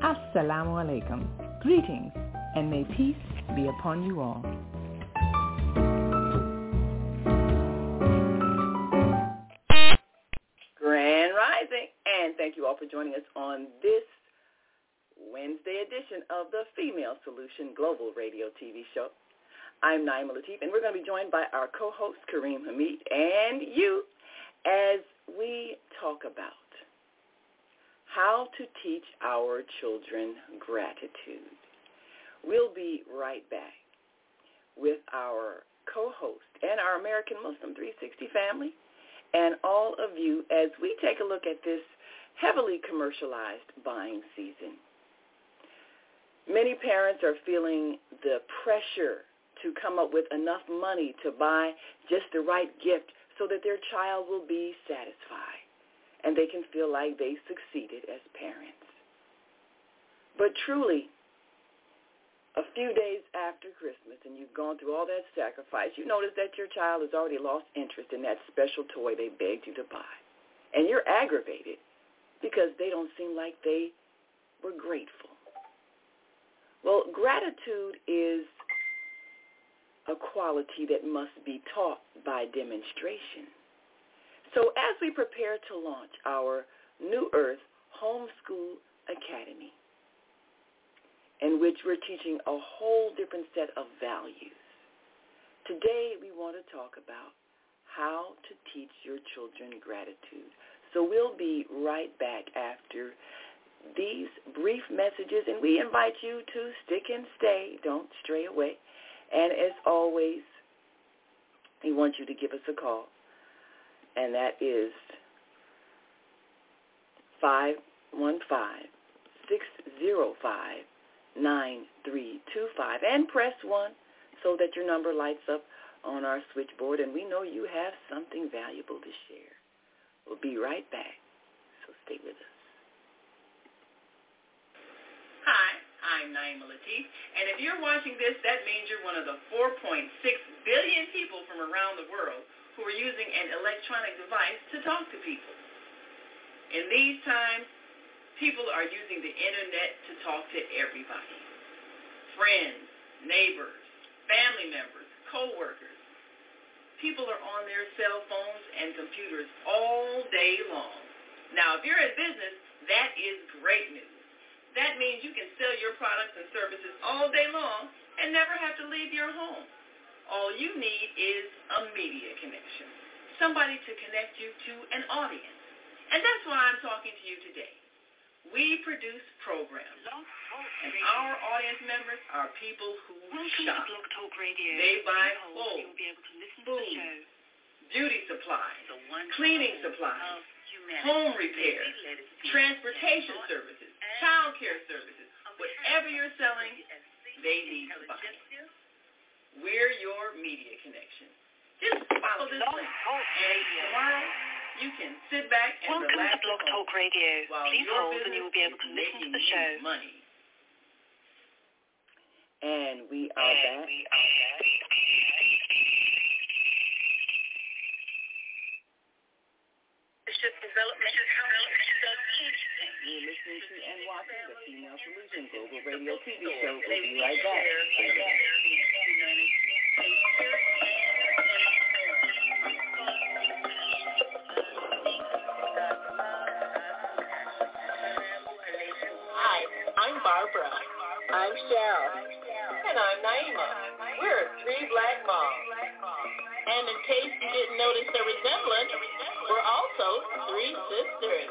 assalamu alaikum, greetings and may peace be upon you all. Grand Rising, and thank you all for joining us on this Wednesday edition of the Female Solution Global Radio TV show. I'm Naima Latif, and we're going to be joined by our co-host, Kareem Hamid, and you as we talk about how to teach our children gratitude. We'll be right back with our co-host and our American Muslim 360 family and all of you as we take a look at this heavily commercialized buying season. Many parents are feeling the pressure to come up with enough money to buy just the right gift so that their child will be satisfied and they can feel like they succeeded as parents. But truly, a few days after Christmas and you've gone through all that sacrifice, you notice that your child has already lost interest in that special toy they begged you to buy. And you're aggravated because they don't seem like they were grateful. Well, gratitude is a quality that must be taught by demonstration. So as we prepare to launch our New Earth Homeschool Academy, in which we're teaching a whole different set of values. Today we want to talk about how to teach your children gratitude. So we'll be right back after these brief messages, and we invite you to stick and stay. Don't stray away. And as always, we want you to give us a call, and that is 515 605 9325 and press 1 so that your number lights up on our switchboard and we know you have something valuable to share. We'll be right back, so stay with us. Hi, I'm Naima Latif, and if you're watching this, that means you're one of the 4.6 billion people from around the world who are using an electronic device to talk to people. In these times, people are using the internet to talk to everybody. Friends, neighbors, family members, coworkers. People are on their cell phones and computers all day long. Now, if you're in business, that is great news. That means you can sell your products and services all day long and never have to leave your home. All you need is a media connection, somebody to connect you to an audience. And that's why I'm talking to you today. We produce programs, and our audience members are people who Welcome shop. to Blog Talk Radio. They buy clothes, You'll be able to listen to food, beauty supplies, cleaning supplies, home repair, Maybe let it be transportation services, child care services. Whatever you're selling, they need somebody. intelligentsia. We're your media connection. Just follow this link. And Radio. tomorrow, you can sit back and Welcome to relax Blog at home Talk Radio. Please hold and you will be able to listen to the show. money. And we are back. Bishop Development You're listening to and watching the Female Solution Global Radio TV show. We'll be right back. Hi, I'm Barbara. I'm Cheryl. And I'm Naima. We're three black moms. And in case you didn't notice the resemblance, we're also three sisters.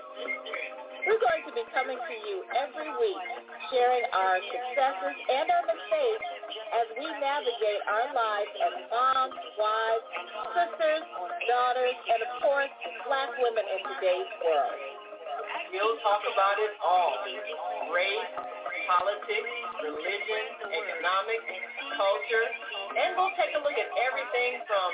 We're going to be coming to you every week, sharing our successes and our mistakes as we navigate our lives as moms, wives, sisters, daughters, and of course, black women in today's world. We'll talk about it all. Race, politics, religion, economics, culture, and we'll take a look at everything from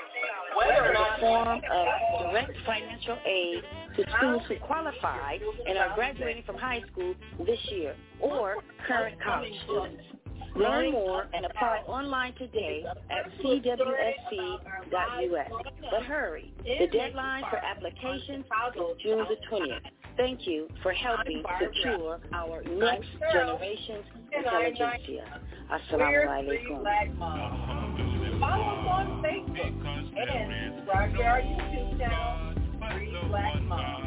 whether or not form of direct financial aid to students who qualify and are graduating from high school this year or current college students. Learn more and apply online today at cwsc.us. But hurry, the deadline for applications is June the 20th. Thank you for helping secure our next generation's intelligentsia. Assalamu alaikum. Follow us on Facebook and subscribe to our YouTube channel, Three Black Moms.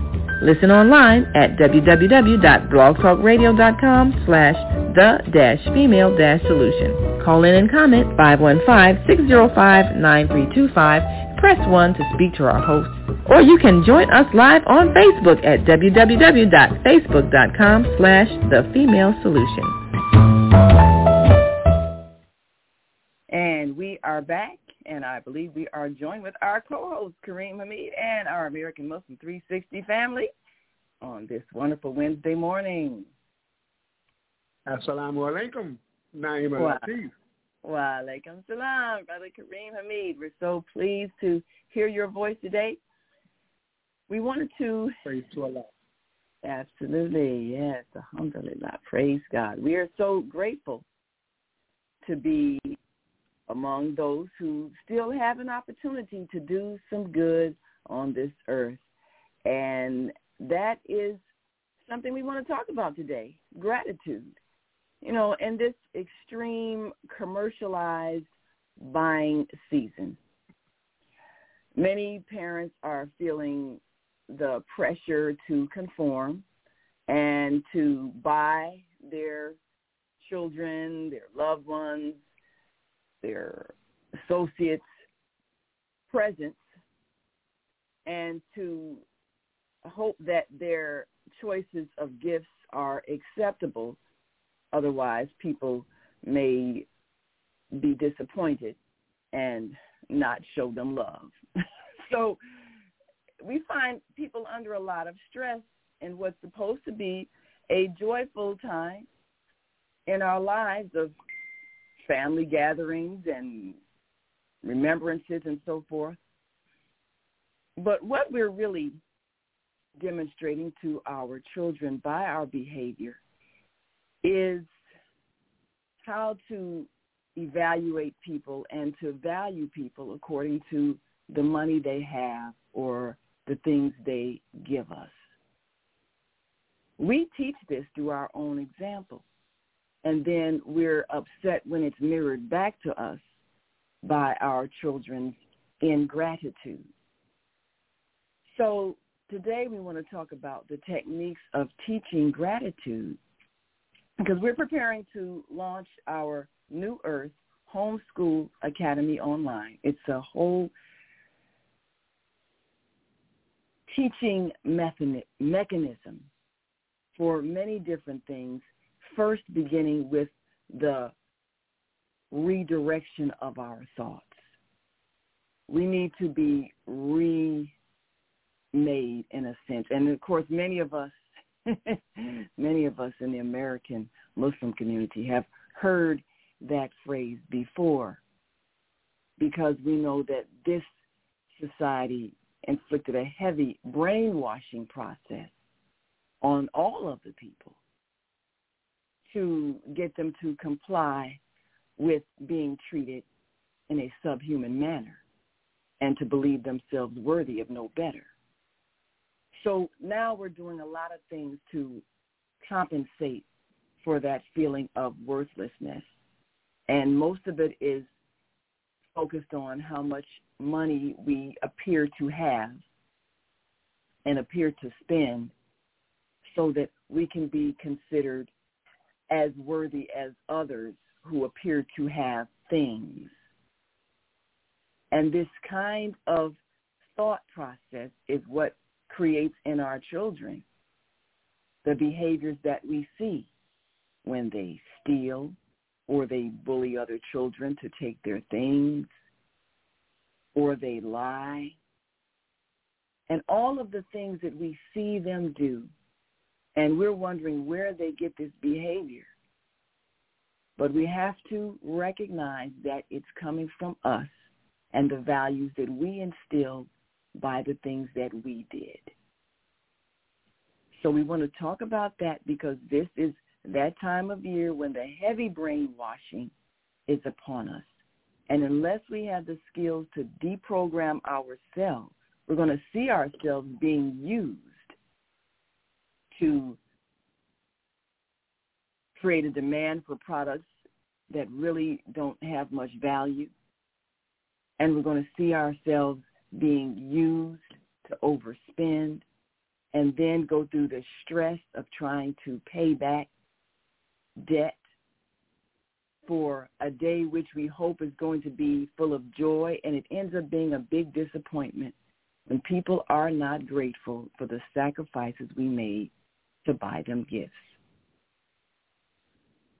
Listen online at www.blogtalkradio.com slash the-female-solution. Call in and comment 515-605-9325. Press 1 to speak to our host. Or you can join us live on Facebook at www.facebook.com slash the-female-solution. And we are back, and I believe we are joined with our co-host, Kareem Hamid, and our American Muslim 360 family on this wonderful Wednesday morning. Assalamu alaikum, Naima Wa-. Wa alaikum salam, Brother Kareem Hamid. We're so pleased to hear your voice today. We wanted to Praise to Allah. Absolutely, yes. Alhamdulillah. Praise God. We are so grateful to be among those who still have an opportunity to do some good on this earth. And that is something we want to talk about today, gratitude. You know, in this extreme commercialized buying season, many parents are feeling the pressure to conform and to buy their children, their loved ones, their associates presents and to hope that their choices of gifts are acceptable. Otherwise, people may be disappointed and not show them love. so we find people under a lot of stress in what's supposed to be a joyful time in our lives of family gatherings and remembrances and so forth. But what we're really demonstrating to our children by our behavior is how to evaluate people and to value people according to the money they have or the things they give us. We teach this through our own example. And then we're upset when it's mirrored back to us by our children's ingratitude. So today we want to talk about the techniques of teaching gratitude because we're preparing to launch our New Earth Homeschool Academy online. It's a whole teaching mechanism for many different things, first beginning with the redirection of our thoughts. We need to be remade in a sense. And of course, many of us, many of us in the American Muslim community have heard that phrase before because we know that this society inflicted a heavy brainwashing process on all of the people to get them to comply with being treated in a subhuman manner and to believe themselves worthy of no better. So now we're doing a lot of things to compensate for that feeling of worthlessness. And most of it is focused on how much money we appear to have and appear to spend so that we can be considered as worthy as others who appear to have things. And this kind of thought process is what creates in our children the behaviors that we see when they steal or they bully other children to take their things or they lie. And all of the things that we see them do, and we're wondering where they get this behavior. But we have to recognize that it's coming from us and the values that we instilled by the things that we did. So we want to talk about that because this is that time of year when the heavy brainwashing is upon us. And unless we have the skills to deprogram ourselves, we're going to see ourselves being used to create a demand for products that really don't have much value. And we're going to see ourselves being used to overspend and then go through the stress of trying to pay back debt for a day which we hope is going to be full of joy, and it ends up being a big disappointment when people are not grateful for the sacrifices we made to buy them gifts.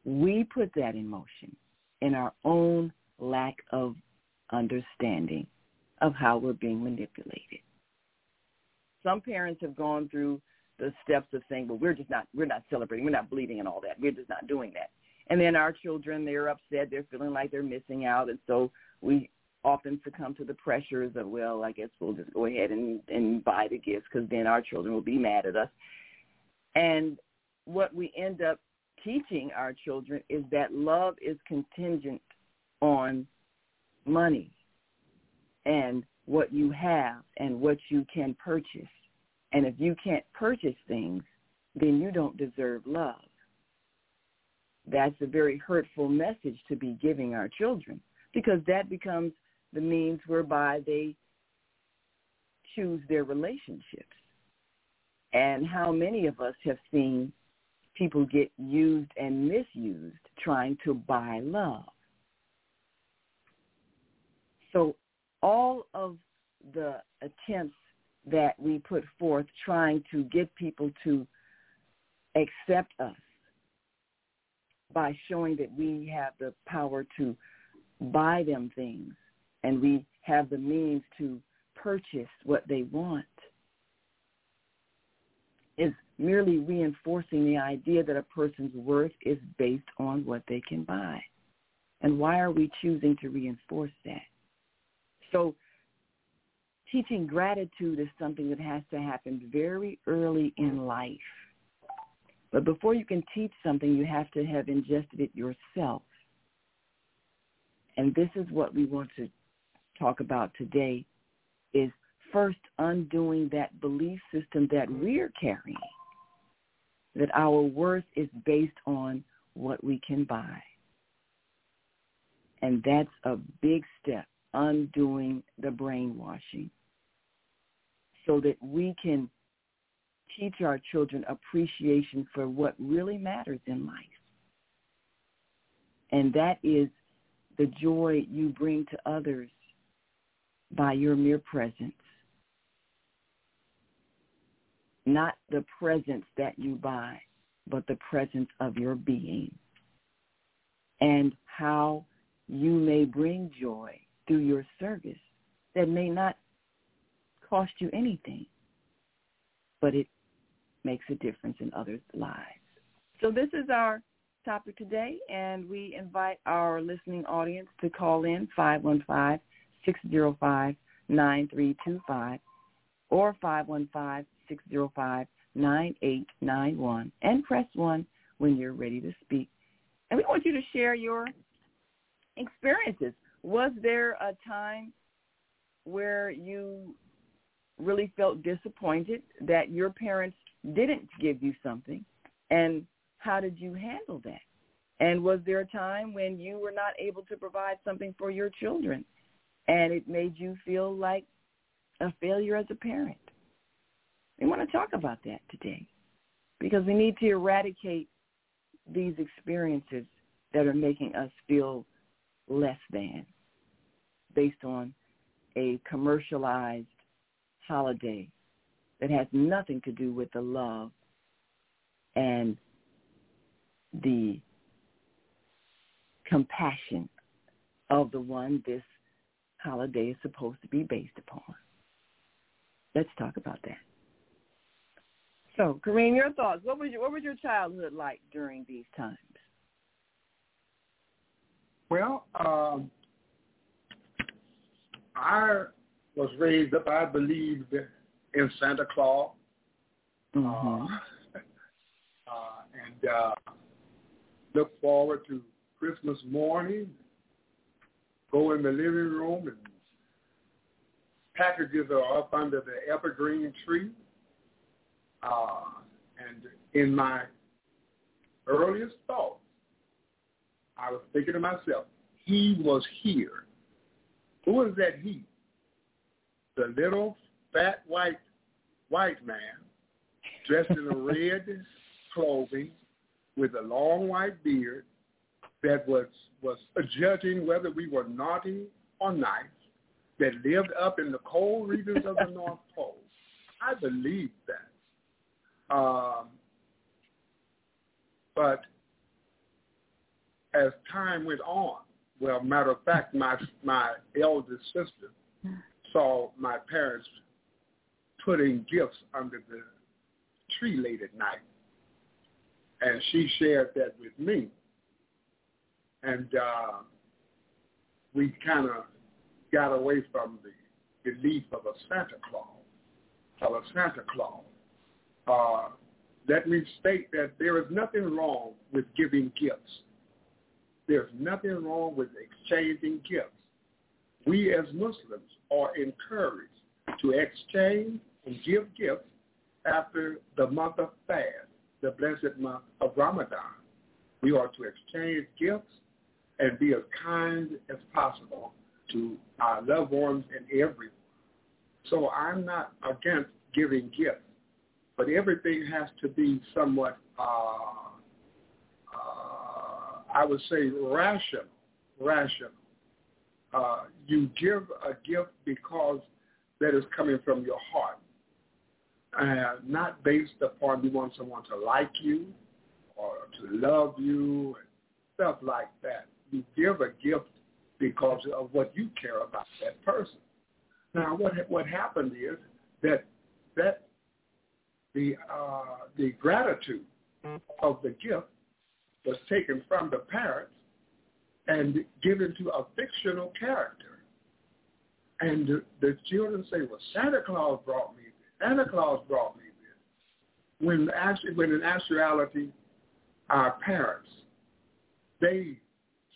We put that in motion in our own lack of understanding of how we're being manipulated. Some parents have gone through the steps of saying, well, we're just not, we're not celebrating, we're not bleeding and all that. We're just not doing that. And then our children, they're upset, they're feeling like they're missing out. And so we often succumb to the pressures of, well, I guess we'll just go ahead and, and buy the gifts because then our children will be mad at us. And what we end up teaching our children is that love is contingent on money and what you have and what you can purchase. And if you can't purchase things, then you don't deserve love. That's a very hurtful message to be giving our children because that becomes the means whereby they choose their relationships. And how many of us have seen people get used and misused trying to buy love. So all of the attempts that we put forth trying to get people to accept us by showing that we have the power to buy them things and we have the means to purchase what they want is merely reinforcing the idea that a person's worth is based on what they can buy. And why are we choosing to reinforce that? So teaching gratitude is something that has to happen very early in life. But before you can teach something, you have to have ingested it yourself. And this is what we want to talk about today is first undoing that belief system that we're carrying, that our worth is based on what we can buy. And that's a big step, undoing the brainwashing so that we can teach our children appreciation for what really matters in life. And that is the joy you bring to others by your mere presence. Not the presence that you buy, but the presence of your being. And how you may bring joy through your service that may not cost you anything, but it makes a difference in others' lives. So this is our topic today, and we invite our listening audience to call in 515 605-9325 or 515-605-9891 and press 1 when you're ready to speak. And we want you to share your experiences. Was there a time where you really felt disappointed that your parents didn't give you something? And how did you handle that? And was there a time when you were not able to provide something for your children and it made you feel like a failure as a parent. We want to talk about that today because we need to eradicate these experiences that are making us feel less than based on a commercialized holiday that has nothing to do with the love and the compassion of the one this holiday is supposed to be based upon. Let's talk about that. So, Kareem, your thoughts. What was your what was your childhood like during these times? Well, um, I was raised up. I believed in Santa Claus, mm-hmm. uh, uh, and uh, look forward to Christmas morning go in the living room and packages are up under the evergreen tree. Uh, and in my earliest thoughts, I was thinking to myself, he was here. Who was that he? The little fat white white man dressed in a red clothing with a long white beard that was was judging whether we were naughty or nice, that lived up in the cold regions of the North Pole. I believe that. Um, but as time went on, well, matter of fact, my my eldest sister saw my parents putting gifts under the tree late at night, and she shared that with me and uh, we kind of got away from the belief of a Santa Claus, of a Santa Claus. Uh, let me state that there is nothing wrong with giving gifts. There's nothing wrong with exchanging gifts. We as Muslims are encouraged to exchange and give gifts after the month of fast, the blessed month of Ramadan. We are to exchange gifts and be as kind as possible to our loved ones and everyone. So I'm not against giving gifts, but everything has to be somewhat, uh, uh, I would say, rational. Rational. Uh, you give a gift because that is coming from your heart, uh, not based upon you want someone to like you or to love you and stuff like that you give a gift because of what you care about that person. Now, what what happened is that that the uh, the gratitude of the gift was taken from the parents and given to a fictional character. And the, the children say, well, Santa Claus brought me. Santa Claus brought me this. When, actually, when in actuality, our parents, they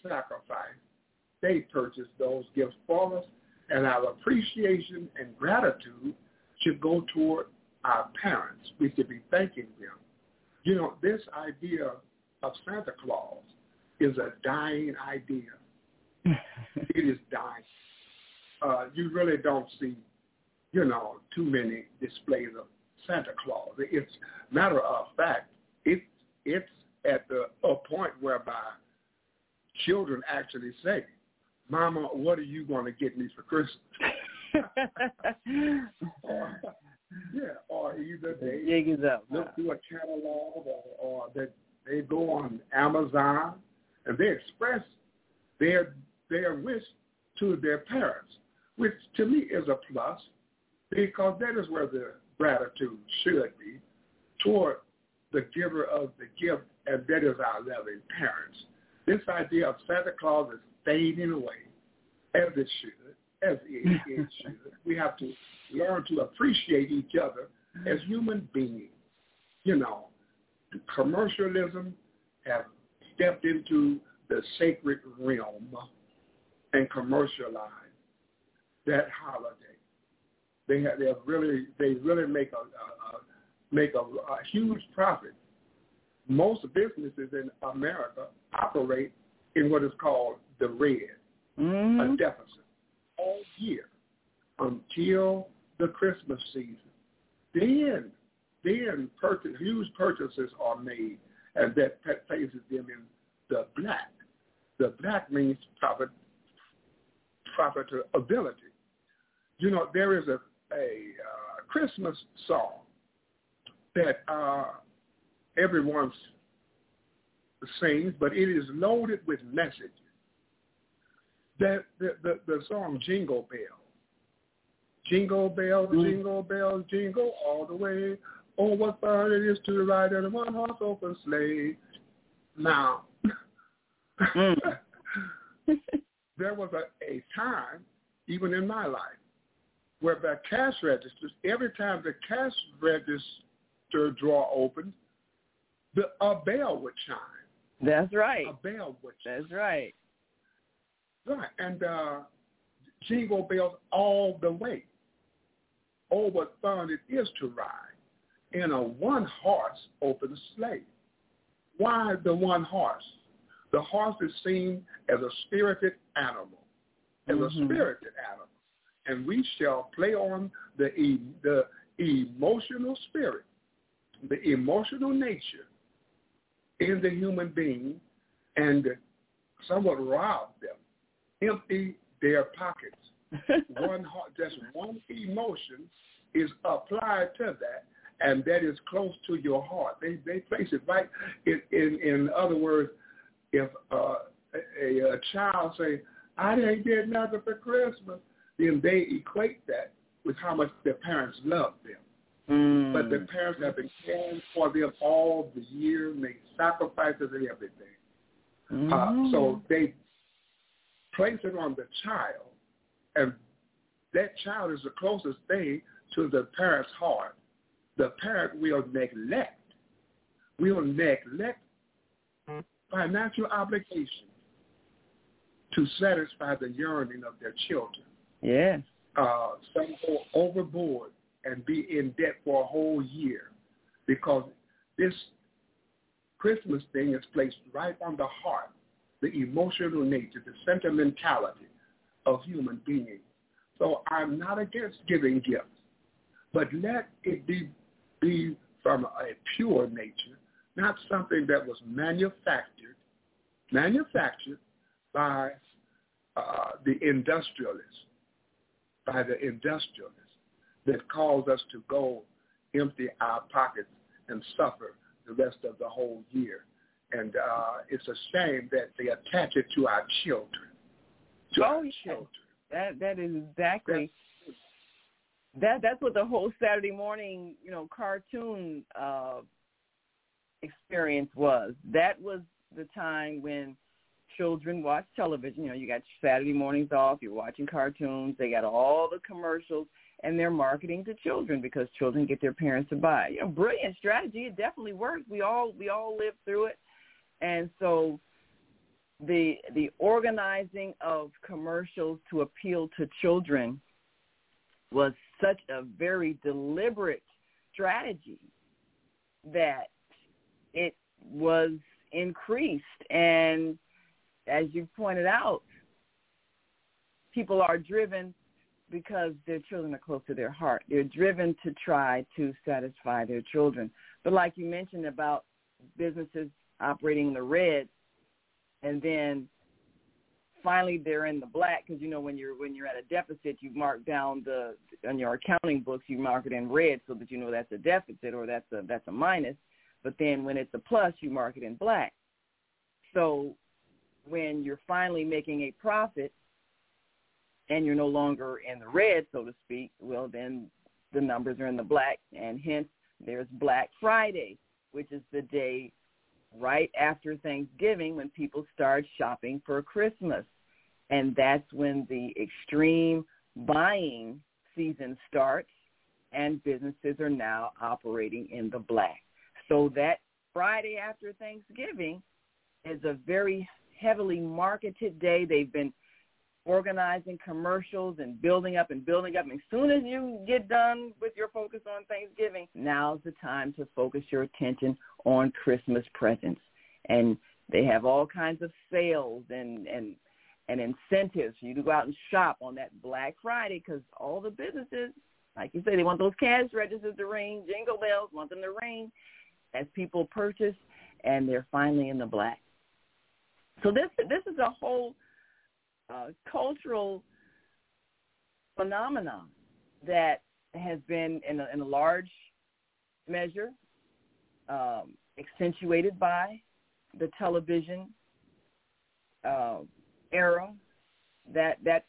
sacrificed, they purchased those gifts for us, and our appreciation and gratitude should go toward our parents. We should be thanking them. You know, this idea of Santa Claus is a dying idea. it is dying. Uh, you really don't see, you know, too many displays of Santa Claus. It's matter of fact, it it's at the a point whereby children actually say, "Mama, what are you going to get me for Christmas?" or, yeah, or either they look through a catalog, or, or they they go on Amazon and they express their their wish to their parents, which to me is a plus because that is where the gratitude should be toward the giver of the gift, and that is our loving parents. This idea of Santa Claus is fading away, as it should, as it, it should. We have to learn to appreciate each other as human beings. You know, commercialism has stepped into the sacred realm and commercialize that holiday. They have, they have really they really make a, a, a make a, a huge profit. Most businesses in America operate in what is called the red, mm-hmm. a deficit all year until the Christmas season. Then, then purchase, huge purchases are made, and that places them in the black. The black means profit, profitability. You know, there is a, a uh, Christmas song that uh, everyone sings, but it is loaded with messages. That the, the, the song Jingle Bell. Jingle bell, mm. jingle bell, jingle all the way. Oh, what fun it is to ride in a one-horse open sleigh. Now, Mm. there was a, a time, even in my life, where the cash registers, every time the cash register drawer opened, the, a bell would chime. That's right. A bell would chime. That's right. Right. And uh, jingle bells all the way. Oh, what fun it is to ride in a one-horse open sleigh. Why the one horse? The horse is seen as a spirited animal, as mm-hmm. a spirited animal. And we shall play on the, the emotional spirit, the emotional nature in the human being and somewhat rob them, empty their pockets. one heart, just one emotion is applied to that, and that is close to your heart. They they place it right in in, in other words, if uh, a, a child say, I didn't get nothing for Christmas, then they equate that with how much their parents love them. Mm. But the parents have been caring for them all the year, make sacrifices and everything. Mm. Uh, so they place it on the child, and that child is the closest thing to the parent's heart. The parent will neglect, will neglect financial obligation to satisfy the yearning of their children. Yes. Uh, some go overboard and be in debt for a whole year because this Christmas thing is placed right on the heart, the emotional nature, the sentimentality of human beings. So I'm not against giving gifts, but let it be, be from a pure nature, not something that was manufactured, manufactured by uh, the industrialists, by the industrialists that cause us to go empty our pockets and suffer the rest of the whole year. And uh, it's a shame that they attach it to our children. To oh, our children. That that is exactly that that's what the whole Saturday morning, you know, cartoon uh experience was. That was the time when children watch television. You know, you got Saturday mornings off, you're watching cartoons, they got all the commercials, and they're marketing to children because children get their parents to buy. You know, brilliant strategy. It definitely works. We all we all live through it. And so the the organizing of commercials to appeal to children was such a very deliberate strategy that it was increased. And as you pointed out people are driven because their children are close to their heart. They're driven to try to satisfy their children. But like you mentioned about businesses operating in the red and then finally they're in the black because you know when you're when you're at a deficit you mark down the on your accounting books you mark it in red so that you know that's a deficit or that's a that's a minus. But then when it's a plus you mark it in black. So when you're finally making a profit and you're no longer in the red so to speak well then the numbers are in the black and hence there's black friday which is the day right after Thanksgiving when people start shopping for Christmas. And that's when the extreme buying season starts and businesses are now operating in the black. So that Friday after Thanksgiving is a very heavily marketed day. They've been organizing commercials and building up and building up. And as soon as you get done with your focus on Thanksgiving, now's the time to focus your attention on Christmas presents. And they have all kinds of sales and, and, and incentives for you to go out and shop on that Black Friday because all the businesses, like you say, they want those cash registers to ring, jingle bells, want them to ring as people purchase, and they're finally in the black. So this this is a whole uh, cultural phenomenon that has been in a, in a large measure um, accentuated by the television uh, era that that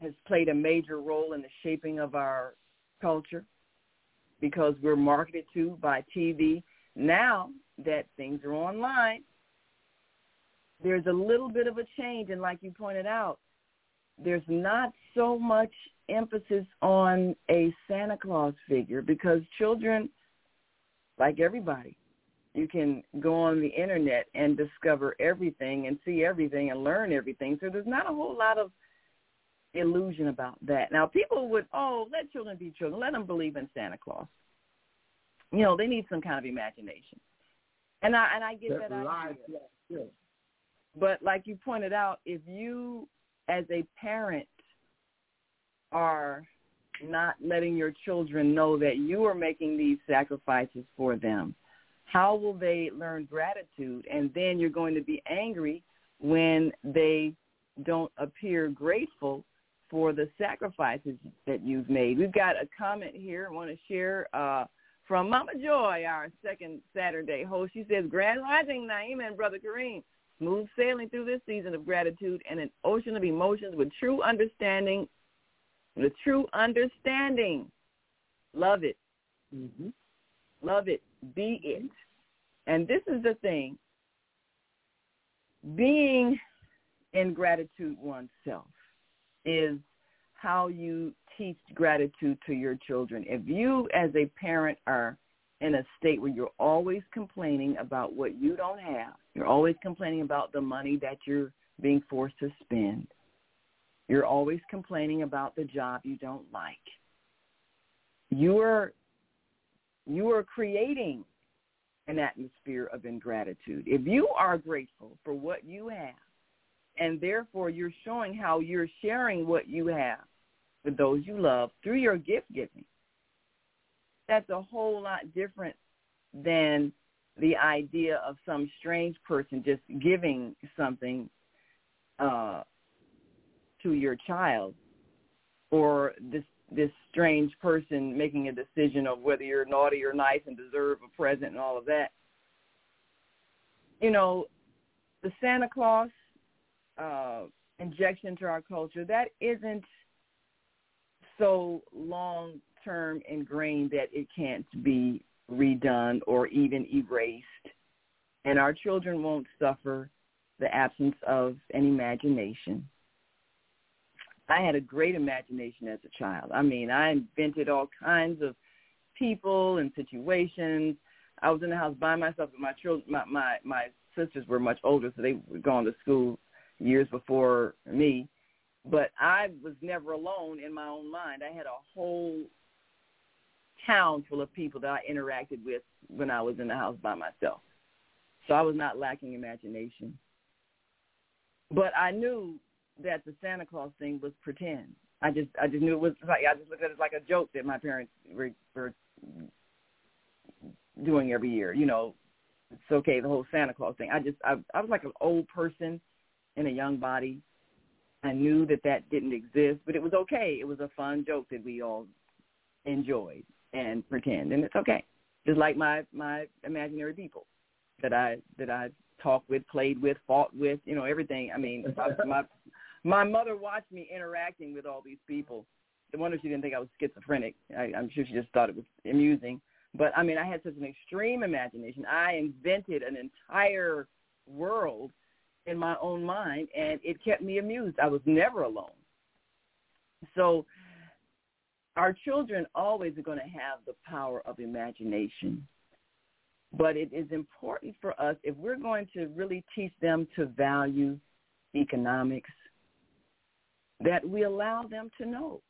has played a major role in the shaping of our culture because we're marketed to by TV. Now that things are online, there's a little bit of a change, and like you pointed out, there's not so much emphasis on a Santa Claus figure because children, like everybody, you can go on the internet and discover everything and see everything and learn everything. So there's not a whole lot of illusion about that. Now people would, oh, let children be children. Let them believe in Santa Claus. You know, they need some kind of imagination. And I and I get that, that idea. But like you pointed out, if you as a parent are not letting your children know that you are making these sacrifices for them, how will they learn gratitude? And then you're going to be angry when they don't appear grateful for the sacrifices that you've made. We've got a comment here I want to share uh, from Mama Joy, our second Saturday host. She says, Grand Rising, Naima and Brother Kareem smooth sailing through this season of gratitude and an ocean of emotions with true understanding, with true understanding. Love it. Mm-hmm. Love it. Be it. And this is the thing. Being in gratitude oneself is how you teach gratitude to your children. If you as a parent are in a state where you're always complaining about what you don't have. You're always complaining about the money that you're being forced to spend. You're always complaining about the job you don't like. You are you are creating an atmosphere of ingratitude. If you are grateful for what you have, and therefore you're showing how you're sharing what you have with those you love through your gift giving, that's a whole lot different than the idea of some strange person just giving something uh, to your child or this this strange person making a decision of whether you're naughty or nice and deserve a present and all of that. You know, the Santa Claus uh, injection to our culture, that isn't so long term ingrained that it can't be redone or even erased. And our children won't suffer the absence of an imagination. I had a great imagination as a child. I mean, I invented all kinds of people and situations. I was in the house by myself with my children. My my my sisters were much older, so they were gone to school years before me. But I was never alone in my own mind. I had a whole town full of people that I interacted with when I was in the house by myself. So I was not lacking imagination. But I knew that the Santa Claus thing was pretend. I just I just knew it was like I just looked at it like a joke that my parents were, were doing every year. You know, it's okay the whole Santa Claus thing. I just I I was like an old person in a young body. I knew that that didn't exist, but it was okay. It was a fun joke that we all enjoyed and pretend, and it's okay. Just like my my imaginary people that I that I talked with, played with, fought with, you know, everything. I mean, my my mother watched me interacting with all these people. I wonder if she didn't think I was schizophrenic. I, I'm sure she just thought it was amusing. But I mean, I had such an extreme imagination. I invented an entire world in my own mind, and it kept me amused. I was never alone. So our children always are going to have the power of imagination. But it is important for us, if we're going to really teach them to value economics, that we allow them to know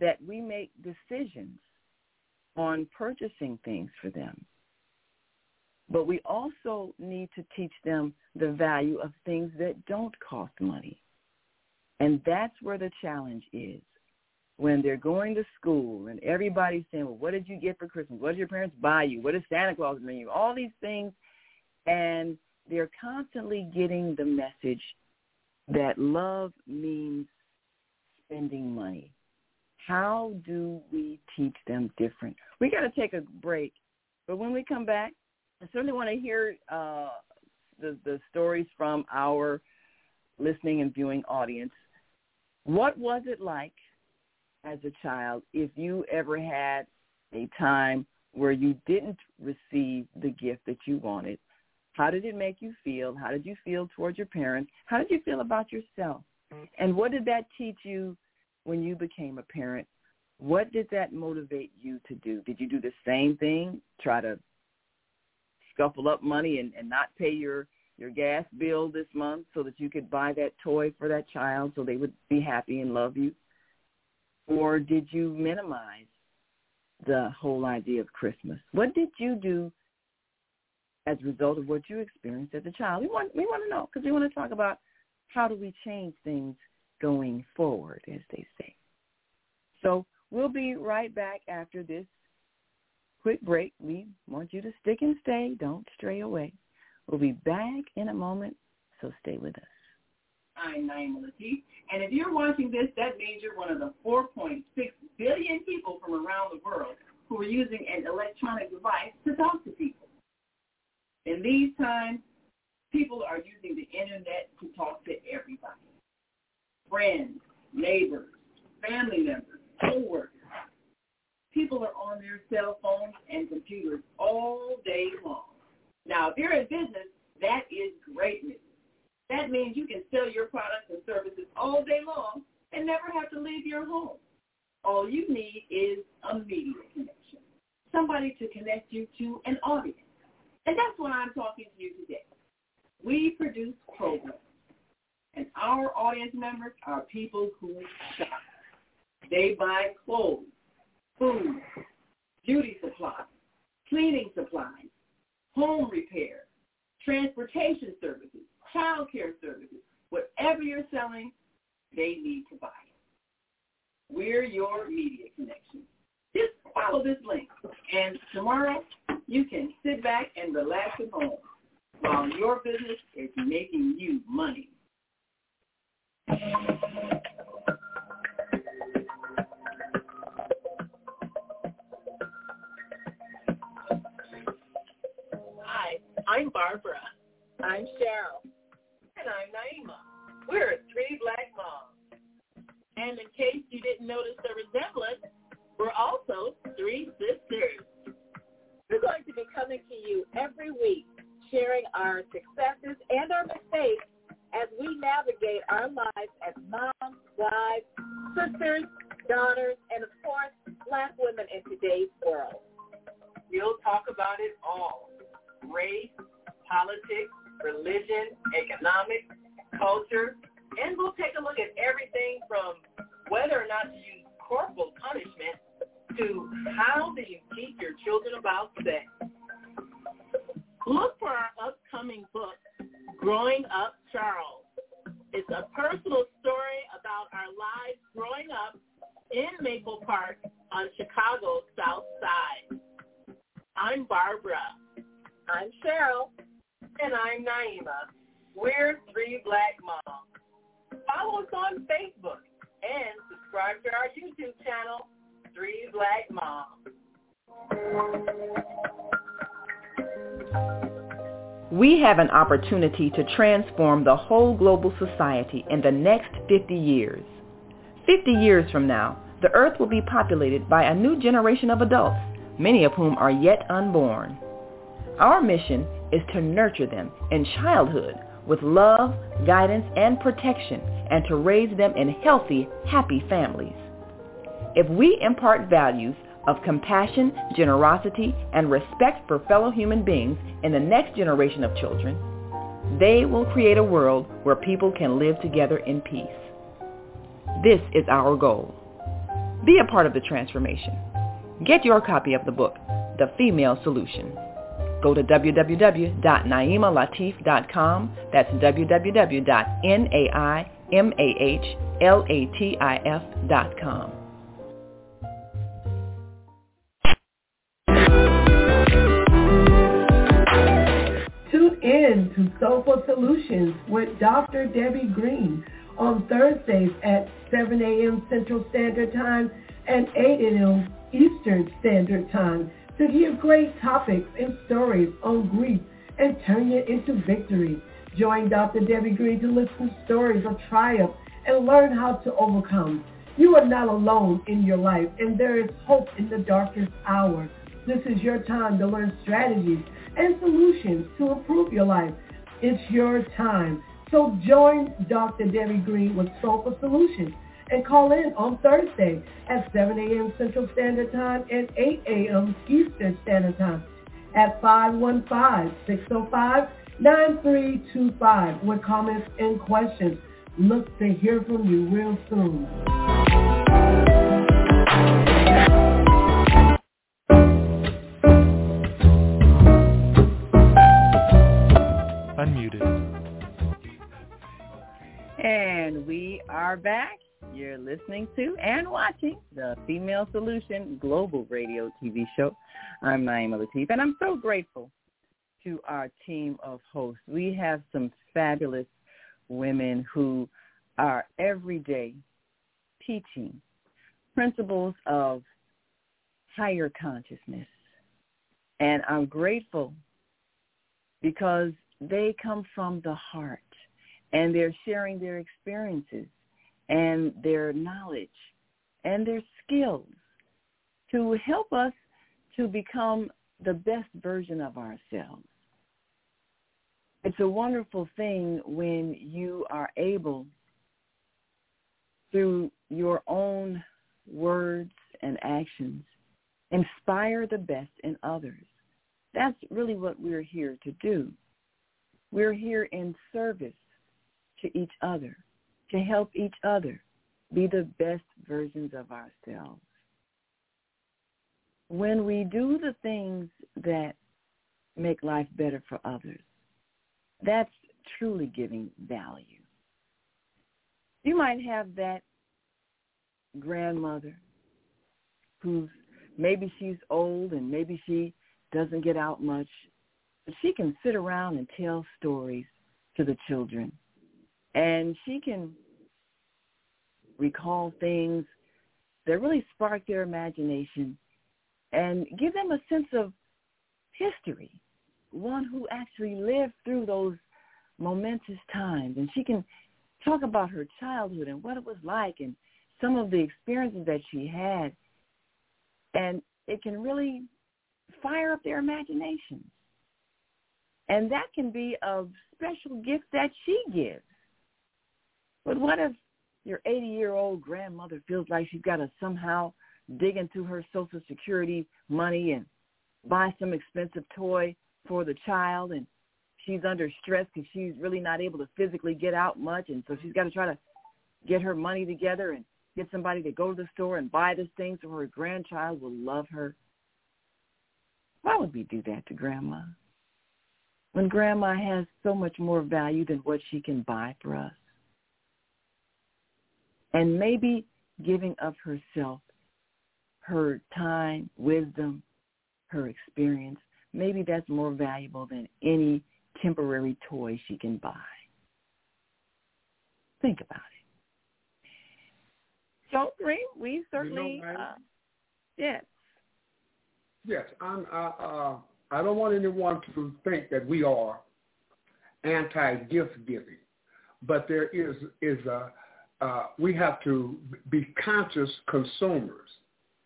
that we make decisions on purchasing things for them. But we also need to teach them the value of things that don't cost money. And that's where the challenge is. When they're going to school and everybody's saying, well, what did you get for Christmas? What did your parents buy you? What did Santa Claus bring you? All these things. And they're constantly getting the message that love means spending money. How do we teach them different? We got to take a break. But when we come back, I certainly want to hear uh, the, the stories from our listening and viewing audience. What was it like as a child if you ever had a time where you didn't receive the gift that you wanted? How did it make you feel? How did you feel towards your parents? How did you feel about yourself? And what did that teach you when you became a parent? What did that motivate you to do? Did you do the same thing? Try to scuffle up money and, and not pay your your gas bill this month so that you could buy that toy for that child so they would be happy and love you? Or did you minimize the whole idea of Christmas? What did you do as a result of what you experienced as a child? We want we want to know because we want to talk about how do we change things going forward, as they say. So we'll be right back after this quick break. We want you to stick and stay. Don't stray away. We'll be back in a moment, so stay with us. I'm Naima Latif, and if you're watching this, that means you're one of the 4.6 billion people from around the world who are using an electronic device to talk to people. In these times, people are using the internet to talk to everybody. Friends, neighbors, family members, co-workers, people are on their cell phones and computers all day long. Now, if you're in business, that is great news. That means you can sell your products and services all day long and never have to leave your home. All you need is a media connection, somebody to connect you to an audience. And that's what I'm talking to you today. We produce programs, and our audience members are people who shop. They buy clothes, food, beauty supplies, cleaning supplies, home repair, transportation services, child care services. Whatever you're selling, they need to buy it. We're your media connection. Just follow this link, and tomorrow you can sit back and relax at home while your business is making you money. Hi, I'm Barbara. I'm Cheryl. And I'm Naima. We're three black moms. And in case you didn't notice the resemblance, we're also three sisters. We're going to be coming to you every week, sharing our successes and our mistakes as we navigate our lives as moms, wives, sisters, daughters, and of course, black women in today's world. We'll talk about it all. Race, politics, religion, economics, culture, and we'll take a look at everything from whether or not to use corporal punishment to how do you teach your children about sex. Look for our upcoming book, Growing Up Charles. It's a personal story about our lives growing up in Maple Park on Chicago's South Side. I'm Barbara. I'm Cheryl. And I'm Naima. We're three black moms. Follow us on Facebook and subscribe to our YouTube channel, Three Black Moms. We have an opportunity to transform the whole global society in the next 50 years. 50 years from now, the earth will be populated by a new generation of adults, many of whom are yet unborn. Our mission is to nurture them in childhood with love, guidance, and protection, and to raise them in healthy, happy families. If we impart values of compassion, generosity, and respect for fellow human beings in the next generation of children, they will create a world where people can live together in peace. This is our goal. Be a part of the transformation. Get your copy of the book, The Female Solution. Go to www.naimalatif.com. That's www.naimahlatif.com. Tune in to Soulful Solutions with Dr. Debbie Green on Thursdays at 7 a.m. Central Standard Time and 8 a.m. Eastern Standard Time to hear great topics and stories on grief and turn it into victory. Join Dr. Debbie Green to listen to stories of triumph and learn how to overcome. You are not alone in your life, and there is hope in the darkest hour. This is your time to learn strategies and solutions to improve your life. It's your time. So join Dr. Debbie Green with Soulful Solutions and call in on Thursday at 7 a.m. Central Standard Time and 8 a.m. Eastern Standard Time at 515-605-9325 with comments and questions. Look to hear from you real soon. Unmuted. And we are back. You're listening to and watching the Female Solution Global Radio TV show. I'm Naima Latif, and I'm so grateful to our team of hosts. We have some fabulous women who are every day teaching principles of higher consciousness. And I'm grateful because they come from the heart and they're sharing their experiences and their knowledge and their skills to help us to become the best version of ourselves. It's a wonderful thing when you are able through your own words and actions inspire the best in others. That's really what we're here to do. We're here in service to each other, to help each other be the best versions of ourselves. When we do the things that make life better for others, that's truly giving value. You might have that grandmother who's maybe she's old and maybe she doesn't get out much, but she can sit around and tell stories to the children. And she can recall things that really spark their imagination and give them a sense of history, one who actually lived through those momentous times. And she can talk about her childhood and what it was like and some of the experiences that she had. And it can really fire up their imaginations. And that can be a special gift that she gives. But what if your 80-year-old grandmother feels like she's got to somehow dig into her Social Security money and buy some expensive toy for the child and she's under stress because she's really not able to physically get out much and so she's got to try to get her money together and get somebody to go to the store and buy this thing so her grandchild will love her. Why would we do that to grandma? When grandma has so much more value than what she can buy for us. And maybe giving of herself, her time, wisdom, her experience, maybe that's more valuable than any temporary toy she can buy. Think about it. So, Green, we certainly, you know, uh, yes. Yes, I'm. Uh, uh, I don't want anyone to think that we are anti-gift giving, but there is is a. Uh, we have to be conscious consumers,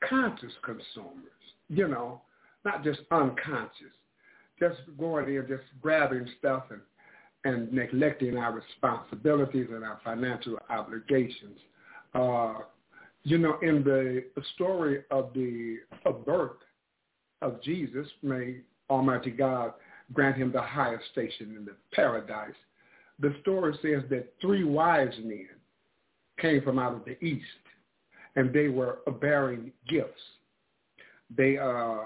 conscious consumers. You know, not just unconscious, just going in just grabbing stuff and and neglecting our responsibilities and our financial obligations. Uh, you know, in the story of the of birth of Jesus, may Almighty God grant him the highest station in the paradise. The story says that three wise men came from out of the east, and they were bearing gifts. They, uh,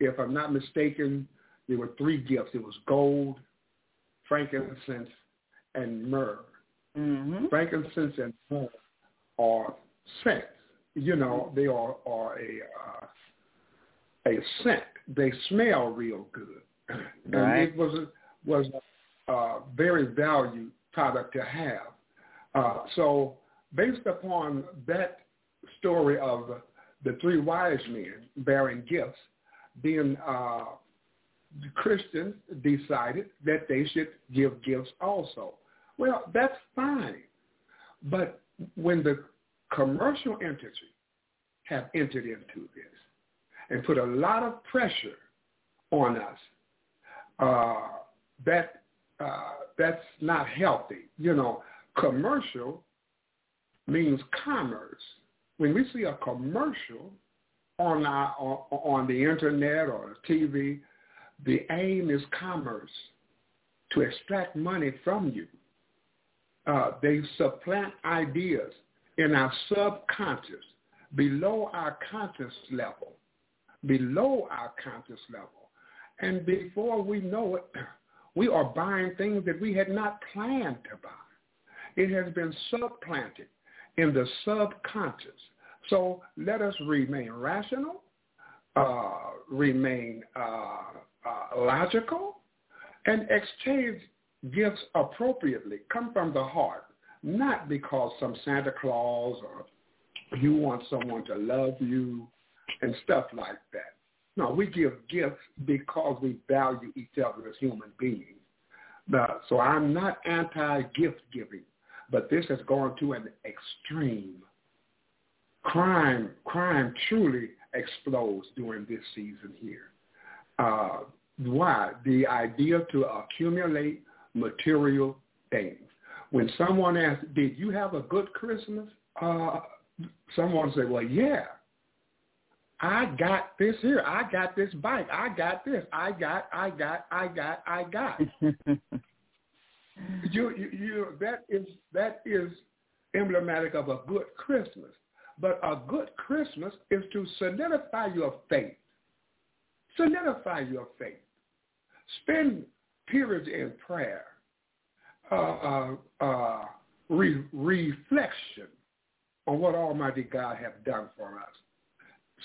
if I'm not mistaken, there were three gifts. It was gold, frankincense, and myrrh. Mm-hmm. Frankincense and myrrh are scents. You know, they are, are a uh, a scent. They smell real good, and it was a, was a uh, very valued product to have. Uh, so, based upon that story of the three wise men bearing gifts, then uh, the Christians decided that they should give gifts also. Well, that's fine, but when the commercial entity have entered into this and put a lot of pressure on us, uh, that uh, that's not healthy. You know, commercial means commerce. When we see a commercial on our, on, the internet or TV, the aim is commerce to extract money from you. Uh, they supplant ideas in our subconscious, below our conscious level, below our conscious level. And before we know it, we are buying things that we had not planned to buy. It has been supplanted in the subconscious. So let us remain rational, uh, remain uh, uh, logical, and exchange gifts appropriately. Come from the heart, not because some Santa Claus or you want someone to love you and stuff like that. No, we give gifts because we value each other as human beings. So I'm not anti-gift giving, but this has gone to an extreme. Crime, crime truly explodes during this season here. Uh, why? The idea to accumulate material things. When someone asks, did you have a good Christmas? Uh, someone say, well, yeah. I got this here. I got this bike. I got this. I got, I got, I got, I got. you, you, you, that is, that is emblematic of a good Christmas. But a good Christmas is to solidify your faith. Solidify your faith. Spend periods in prayer, uh, uh, uh, re- reflection on what Almighty God have done for us.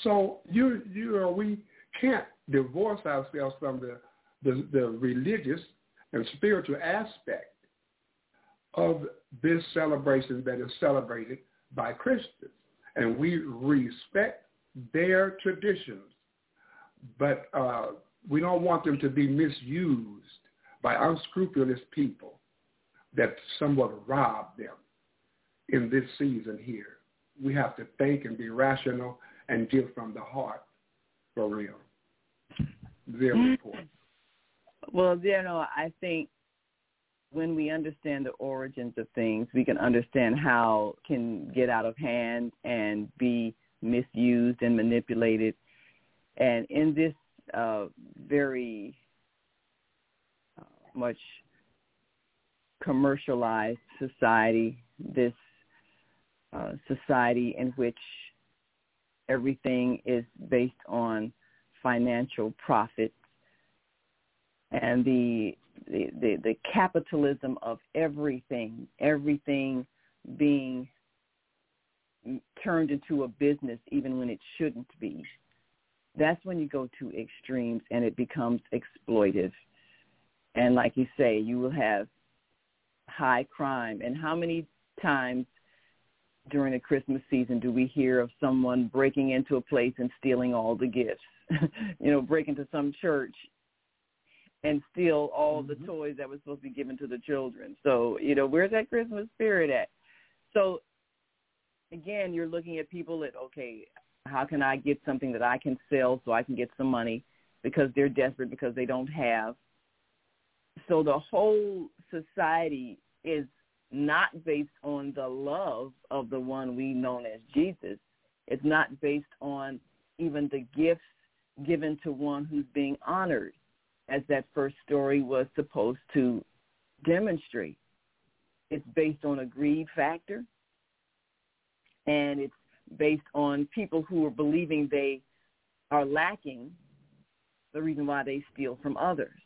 So you, you know, we can't divorce ourselves from the, the, the religious and spiritual aspect of this celebration that is celebrated by Christians. And we respect their traditions, but uh, we don't want them to be misused by unscrupulous people that somewhat rob them in this season here. We have to think and be rational and give from the heart for real. Very important. Well, you know, I think when we understand the origins of things, we can understand how can get out of hand and be misused and manipulated. And in this uh, very uh, much commercialized society, this uh, society in which everything is based on financial profit and the the, the, the capitalism of everything, everything being turned into a business even when it shouldn't be. That's when you go to extremes and it becomes exploitive. And like you say, you will have high crime. And how many times during the Christmas season do we hear of someone breaking into a place and stealing all the gifts? you know, break into some church and steal all mm-hmm. the toys that were supposed to be given to the children. So, you know, where's that Christmas spirit at? So again, you're looking at people that, okay, how can I get something that I can sell so I can get some money because they're desperate because they don't have. So the whole society is not based on the love of the one we known as Jesus. It's not based on even the gifts given to one who's being honored, as that first story was supposed to demonstrate. It's based on a greed factor, and it's based on people who are believing they are lacking, the reason why they steal from others.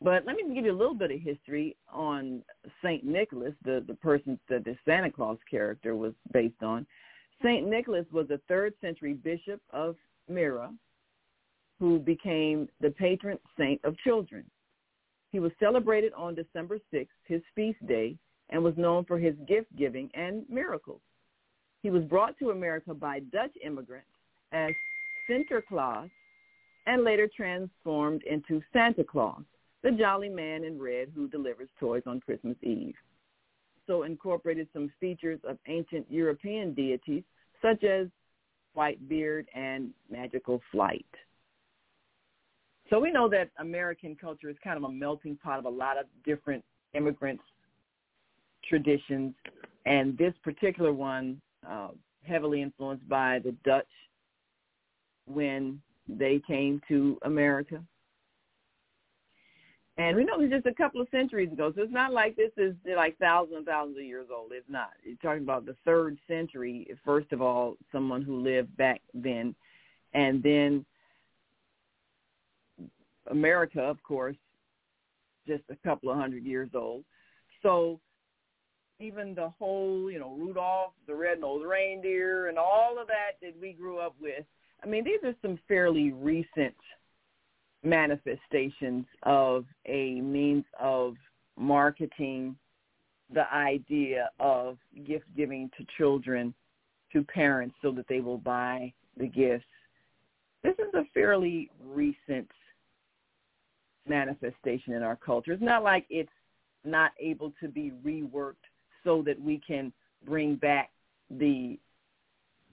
But let me give you a little bit of history on St. Nicholas, the, the person that the Santa Claus character was based on. St. Nicholas was a third century bishop of Myra who became the patron saint of children. He was celebrated on December 6th, his feast day, and was known for his gift giving and miracles. He was brought to America by Dutch immigrants as Sinterklaas and later transformed into Santa Claus the jolly man in red who delivers toys on Christmas Eve. So incorporated some features of ancient European deities such as white beard and magical flight. So we know that American culture is kind of a melting pot of a lot of different immigrants, traditions, and this particular one uh, heavily influenced by the Dutch when they came to America. And we know this just a couple of centuries ago, so it's not like this is like thousands and thousands of years old. It's not. You're talking about the third century, first of all, someone who lived back then, and then America, of course, just a couple of hundred years old. So even the whole, you know, Rudolph, the red-nosed reindeer, and all of that that we grew up with, I mean, these are some fairly recent – manifestations of a means of marketing the idea of gift giving to children to parents so that they will buy the gifts. This is a fairly recent manifestation in our culture. It's not like it's not able to be reworked so that we can bring back the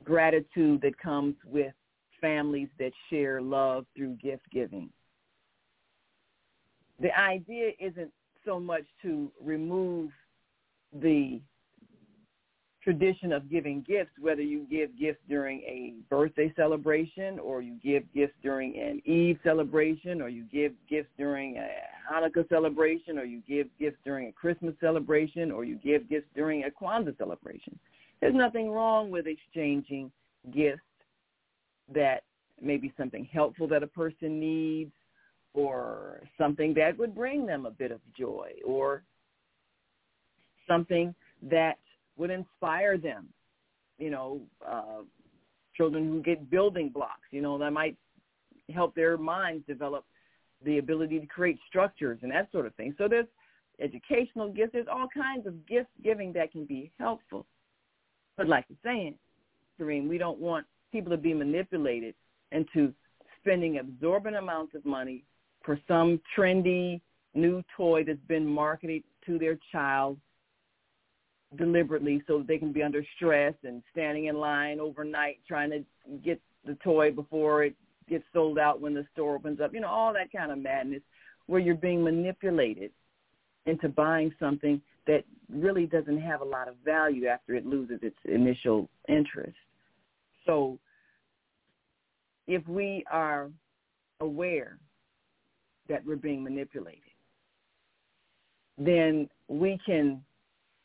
gratitude that comes with families that share love through gift giving the idea isn't so much to remove the tradition of giving gifts, whether you give gifts during a birthday celebration or you give gifts during an Eve celebration or you give gifts during a Hanukkah celebration or you give gifts during a Christmas celebration or you give gifts during a Kwanzaa celebration. There's nothing wrong with exchanging gifts that may be something helpful that a person needs or something that would bring them a bit of joy or something that would inspire them. You know, uh, children who get building blocks, you know, that might help their minds develop the ability to create structures and that sort of thing. So there's educational gifts. There's all kinds of gift giving that can be helpful. But like you're saying, Kareem, we don't want people to be manipulated into spending absorbent amounts of money for some trendy new toy that's been marketed to their child deliberately so that they can be under stress and standing in line overnight trying to get the toy before it gets sold out when the store opens up. You know, all that kind of madness. where you're being manipulated into buying something that really doesn't have a lot of value after it loses its initial interest. So if we are aware that we're being manipulated, then we can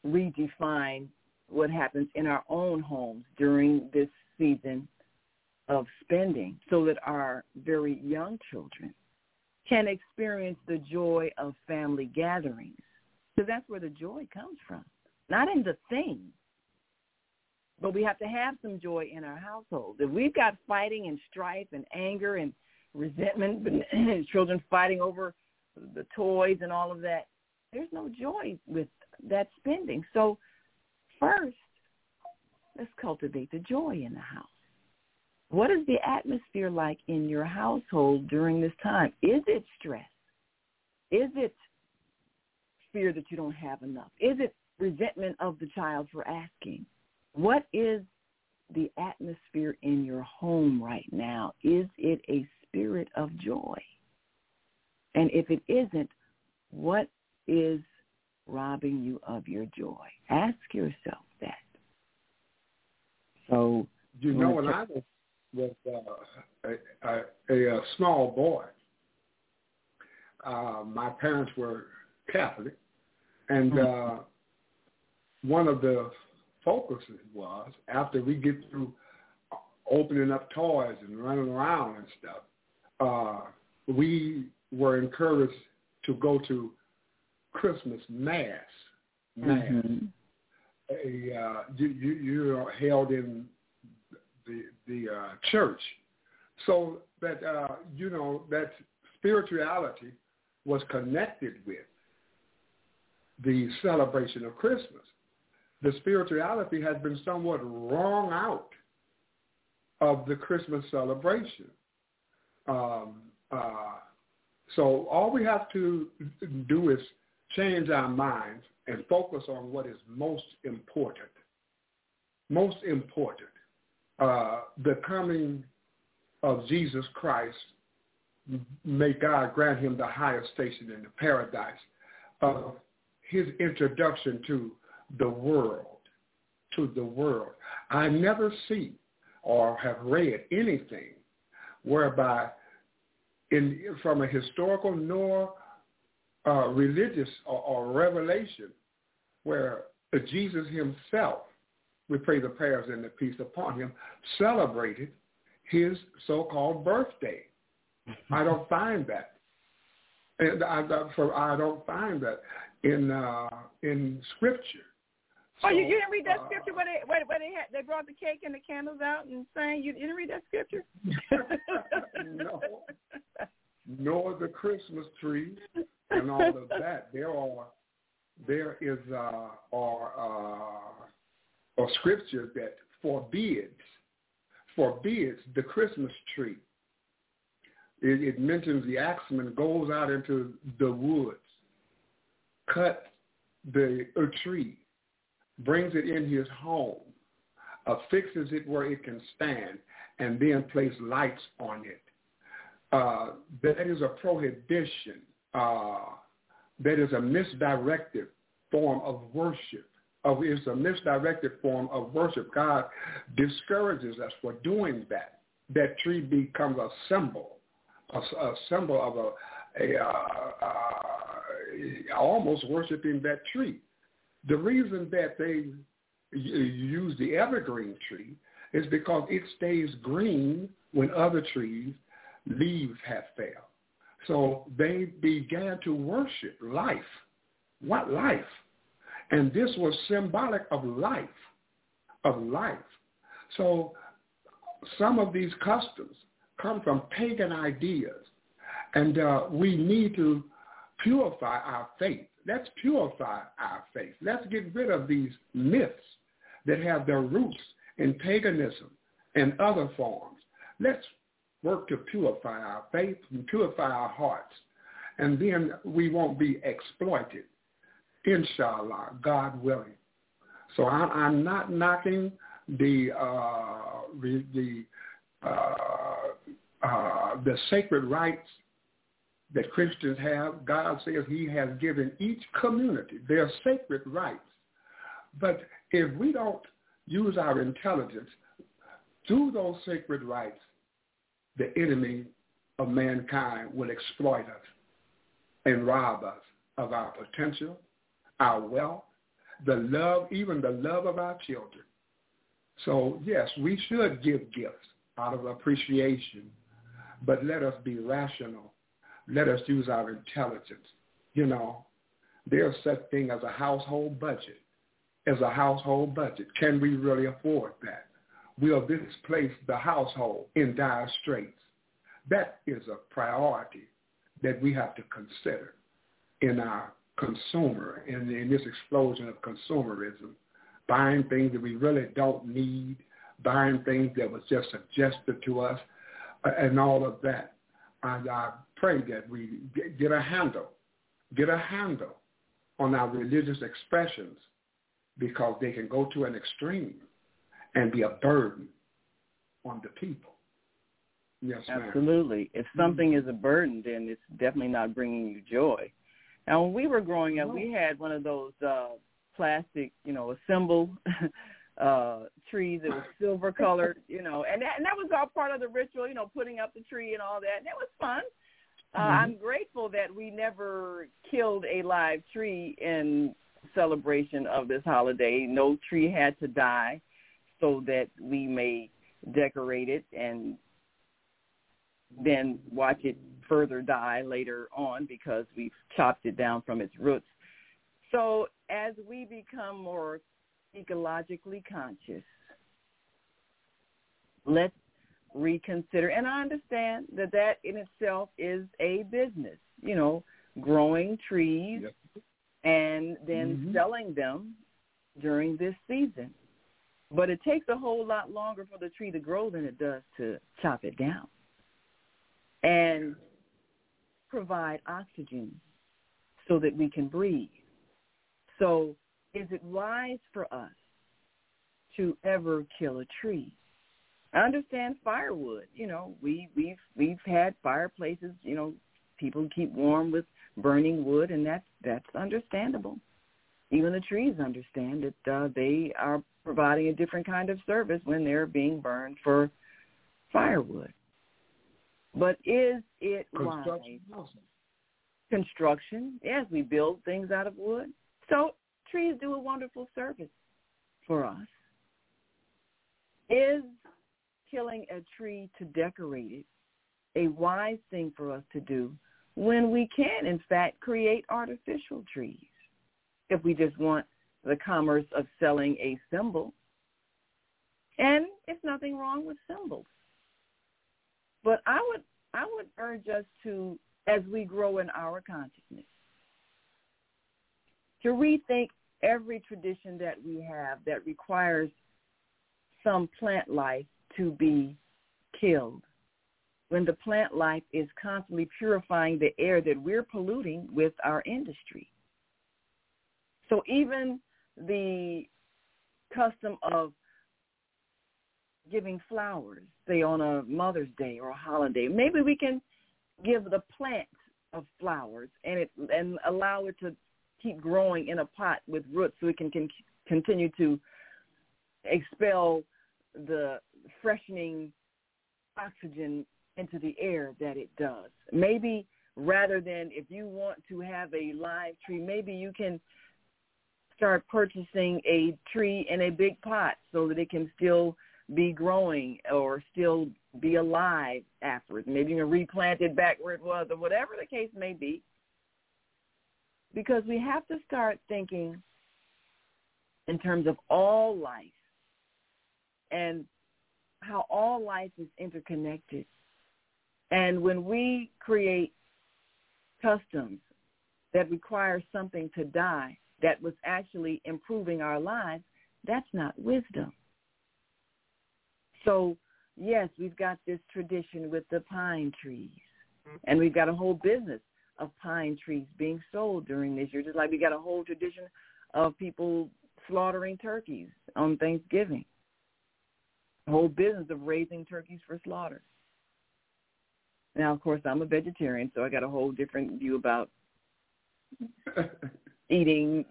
redefine what happens in our own homes during this season of spending so that our very young children can experience the joy of family gatherings. So that's where the joy comes from, not in the thing. But we have to have some joy in our household. If we've got fighting and strife and anger and resentment and children fighting over the toys and all of that, there's no joy with that spending. So first, let's cultivate the joy in the house. What is the atmosphere like in your household during this time? Is it stress? Is it fear that you don't have enough? Is it resentment of the child for asking? What is the atmosphere in your home right now? Is it a spirit of joy? And if it isn't, what is robbing you of your joy? Ask yourself that. So you know when I was with uh, a, a, a small boy, uh, my parents were Catholic, and mm-hmm. uh, one of the focuses was after we get through opening up toys and running around and stuff, uh, we were encouraged to go to Christmas Mass. Mass. Mm-hmm. A, uh, you, you, you're held in the the uh, church, so that uh, you know that spirituality was connected with the celebration of Christmas. The spirituality has been somewhat wrung out of the Christmas celebration. Um, uh, so all we have to do is change our minds and focus on what is most important. Most important. Uh, the coming of Jesus Christ, may God grant him the highest station in the paradise of his introduction to the world, to the world. I never see or have read anything whereby in, from a historical nor uh, religious or, or revelation where Jesus himself, we pray the prayers and the peace upon him, celebrated his so-called birthday. I don't find that. And I, I don't find that in uh, in scripture. Oh, you, you didn't read that uh, scripture where they where, where they had they brought the cake and the candles out and sang. You didn't read that scripture? no, nor the Christmas tree and all of that. There are there is uh, are uh, a scripture that forbids forbids the Christmas tree. It, it mentions the axeman goes out into the woods, cut the a tree, brings it in his home, affixes it where it can stand, and then place lights on it. Uh, that is a prohibition uh, that is a misdirected form of worship. Of is a misdirected form of worship. God discourages us for doing that. That tree becomes a symbol, a, a symbol of a, a uh, uh, almost worshiping that tree. The reason that they use the evergreen tree is because it stays green when other trees leaves have failed. So they began to worship life. What life? And this was symbolic of life, of life. So some of these customs come from pagan ideas. And uh, we need to purify our faith. Let's purify our faith. Let's get rid of these myths that have their roots in paganism and other forms. Let's work to purify our faith and purify our hearts. And then we won't be exploited, inshallah, God willing. So I'm, I'm not knocking the uh, the uh, uh, the sacred rights that Christians have, God says he has given each community their sacred rights. But if we don't use our intelligence, through those sacred rights, the enemy of mankind will exploit us and rob us of our potential, our wealth, the love, even the love of our children. So yes, we should give gifts out of appreciation, but let us be rational. Let us use our intelligence. You know, there's such thing as a household budget. As a household budget, can we really afford that? Will this place the household in dire straits? That is a priority that we have to consider in our consumer, in, in this explosion of consumerism, buying things that we really don't need, buying things that was just suggested to us, uh, and all of that. And I pray that we get, get a handle, get a handle on our religious expressions because they can go to an extreme and be a burden on the people. Yes, ma'am. Absolutely. If something mm-hmm. is a burden, then it's definitely not bringing you joy. Now, when we were growing up, we had one of those uh plastic, you know, assemble uh trees that was silver colored, you know, and that, and that was all part of the ritual, you know, putting up the tree and all that. And it was fun. Uh, mm-hmm. I'm grateful that we never killed a live tree in celebration of this holiday. No tree had to die so that we may decorate it and then watch it further die later on because we've chopped it down from its roots. So as we become more ecologically conscious, let's reconsider. And I understand that that in itself is a business, you know, growing trees yep. and then mm-hmm. selling them during this season. But it takes a whole lot longer for the tree to grow than it does to chop it down and provide oxygen so that we can breathe. So is it wise for us to ever kill a tree? I understand firewood. You know, we we've we've had fireplaces. You know, people keep warm with burning wood, and that's that's understandable. Even the trees understand that uh, they are providing a different kind of service when they're being burned for firewood. But is it Construction wise? Construction, yes, we build things out of wood. So trees do a wonderful service for us. Is killing a tree to decorate it a wise thing for us to do when we can, in fact, create artificial trees? If we just want the commerce of selling a symbol. And it's nothing wrong with symbols. But I would I would urge us to, as we grow in our consciousness, to rethink every tradition that we have that requires some plant life to be killed when the plant life is constantly purifying the air that we're polluting with our industry. So even the custom of giving flowers, say on a Mother's Day or a holiday. Maybe we can give the plant of flowers and it and allow it to keep growing in a pot with roots so it can, can continue to expel the freshening oxygen into the air that it does. Maybe rather than if you want to have a live tree, maybe you can start purchasing a tree in a big pot so that it can still be growing or still be alive afterwards. Maybe you can replant it back where it was or whatever the case may be. Because we have to start thinking in terms of all life and how all life is interconnected. And when we create customs that require something to die that was actually improving our lives, that's not wisdom. So yes, we've got this tradition with the pine trees, mm-hmm. and we've got a whole business of pine trees being sold during this year, just like we got a whole tradition of people slaughtering turkeys on Thanksgiving. A whole business of raising turkeys for slaughter. Now, of course, I'm a vegetarian, so I got a whole different view about eating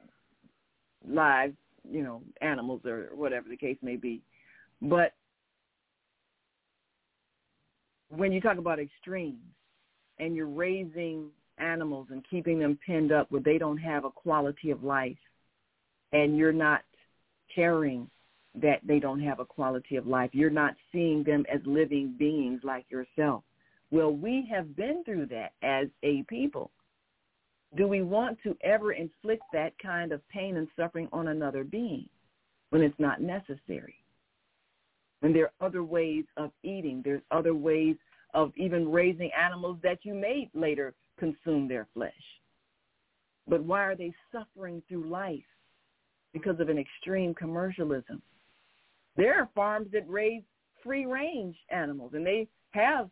live, you know, animals or whatever the case may be. But when you talk about extremes and you're raising animals and keeping them pinned up where they don't have a quality of life and you're not caring that they don't have a quality of life. You're not seeing them as living beings like yourself. Well, we have been through that as a people. Do we want to ever inflict that kind of pain and suffering on another being when it's not necessary? When there are other ways of eating, there's other ways of even raising animals that you may later consume their flesh. But why are they suffering through life? Because of an extreme commercialism. There are farms that raise free range animals and they have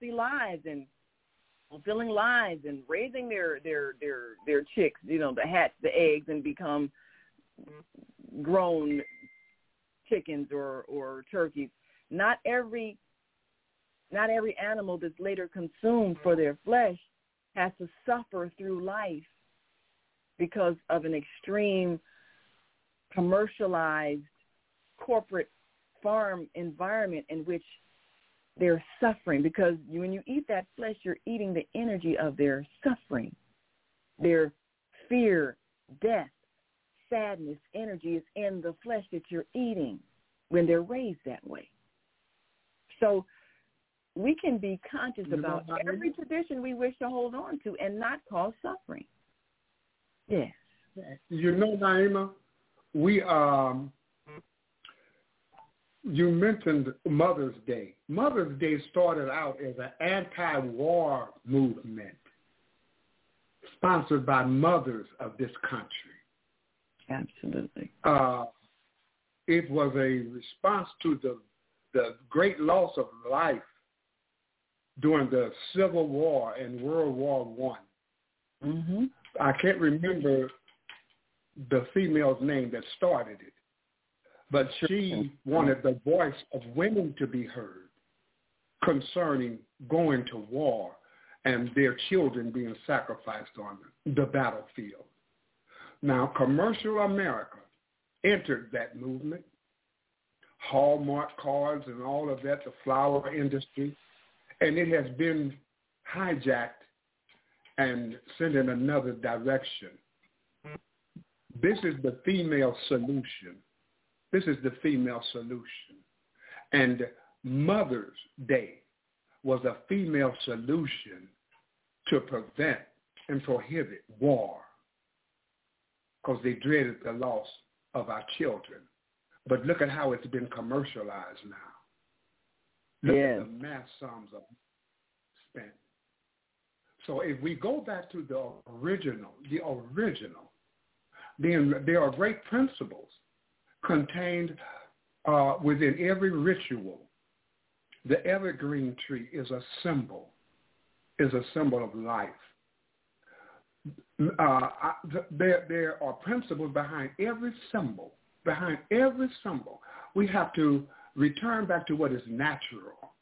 the lives and fulfilling lives and raising their their their their chicks, you know, to hatch the eggs and become grown chickens or or turkeys. Not every not every animal that's later consumed for their flesh has to suffer through life because of an extreme commercialized corporate farm environment in which they're suffering because when you eat that flesh, you're eating the energy of their suffering, their fear, death, sadness, energy is in the flesh that you're eating when they're raised that way. So we can be conscious about every tradition we wish to hold on to and not cause suffering. Yes. You know, Naima, we um you mentioned Mother's Day. Mother's Day started out as an anti-war movement sponsored by mothers of this country. Absolutely. Uh, it was a response to the the great loss of life during the Civil War and World War One. Mm-hmm. I can't remember the female's name that started it, but she wanted the voice of women to be heard concerning going to war and their children being sacrificed on the battlefield. Now, commercial America entered that movement. Hallmark cards and all of that, the flower industry, and it has been hijacked and sent in another direction. This is the female solution. This is the female solution. And Mother's Day was a female solution to prevent and prohibit war because they dreaded the loss of our children. But look at how it's been commercialized now. Look yes. at the mass sums of spent. So if we go back to the original, the original, then there are great principles contained uh, within every ritual. The evergreen tree is a symbol, is a symbol of life. Uh, there, there are principles behind every symbol. Behind every symbol, we have to return back to what is natural,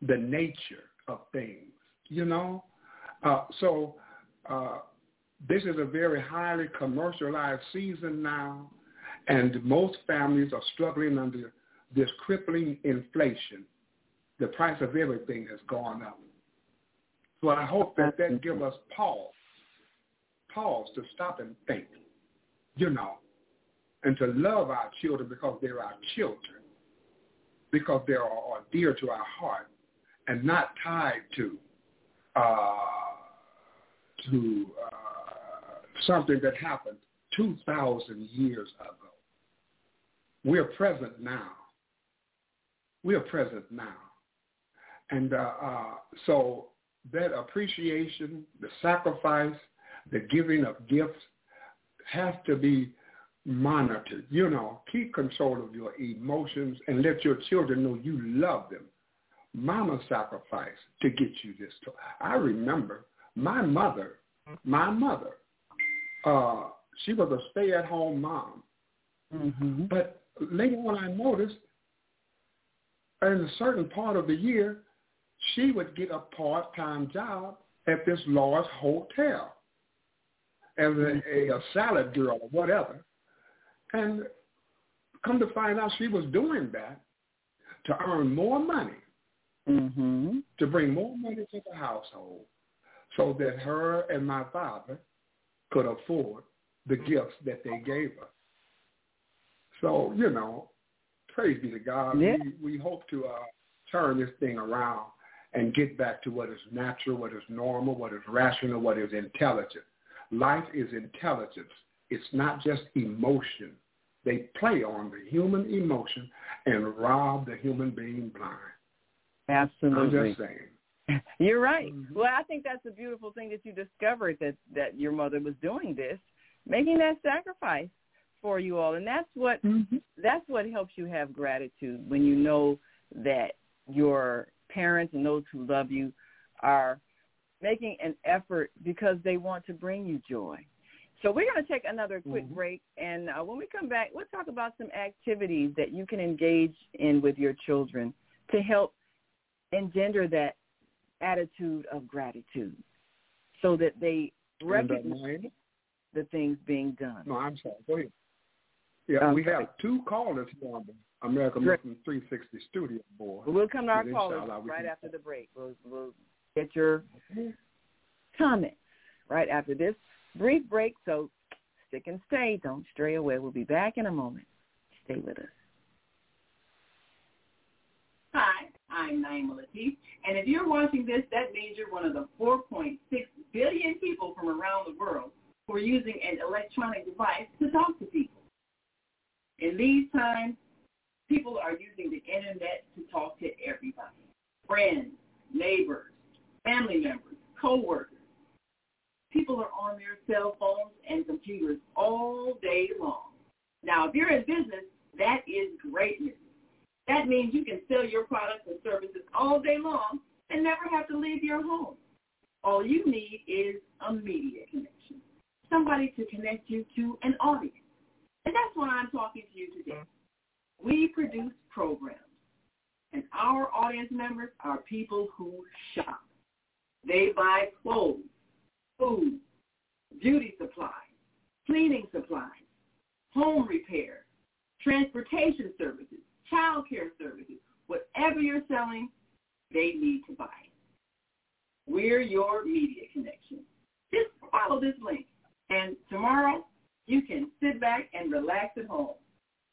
the nature of things. You know, uh, so uh, this is a very highly commercialized season now, and most families are struggling under this crippling inflation. The price of everything has gone up. So I hope that that gives us pause, pause to stop and think, you know, and to love our children because they're our children, because they are, are dear to our heart and not tied to uh, to uh, something that happened 2,000 years ago. We are present now. We are present now. And uh, uh, so that appreciation, the sacrifice, the giving of gifts has to be monitored. You know, keep control of your emotions and let your children know you love them. Mama sacrificed to get you this. toy. I remember my mother, my mother, uh, she was a stay-at-home mom. Mm-hmm. But later on I noticed in a certain part of the year, she would get a part-time job at this large hotel as a, a, salad girl or whatever. And come to find out she was doing that to earn more money, mm-hmm. to bring more money to the household so that her and my father could afford the gifts that they gave us. So, you know, praise be to God. Yeah. We, we hope to uh, turn this thing around and get back to what is natural, what is normal, what is rational, what is intelligent. Life is intelligence. It's not just emotion. They play on the human emotion and rob the human being blind. Absolutely. I'm just saying. You're right. Mm-hmm. Well, I think that's a beautiful thing that you discovered that that your mother was doing this, making that sacrifice for you all, and that's what mm-hmm. that's what helps you have gratitude when you know that your parents and those who love you are making an effort because they want to bring you joy. So we're going to take another quick mm-hmm. break, and uh, when we come back, we'll talk about some activities that you can engage in with your children to help engender that attitude of gratitude so that they recognize the things being done. No, I'm sorry. Go ahead. Yeah, okay. we have two callers here on the American Muslim 360 studio board. We'll come to our And callers right can- after the break. We'll, we'll get your comments right after this brief break. So stick and stay. Don't stray away. We'll be back in a moment. Stay with us. Hi, I'm Naima Latif, and if you're watching this, that means you're one of the 4.6 billion people from around the world who are using an electronic device to talk to people. In these times, people are using the internet to talk to everybody. Friends, neighbors, family members, co-workers. People are on their cell phones and computers all day long. Now, if you're in business, that is great news. That means you can sell your products and services all day long and never have to leave your home. All you need is a media connection, somebody to connect you to an audience. And that's why I'm talking to you today. We produce programs, and our audience members are people who shop. They buy clothes, food, beauty supplies, cleaning supplies, home repair, transportation services, child care services. Whatever you're selling, they need to buy. We're your media connection. Just follow this link. And tomorrow, you can sit back and relax at home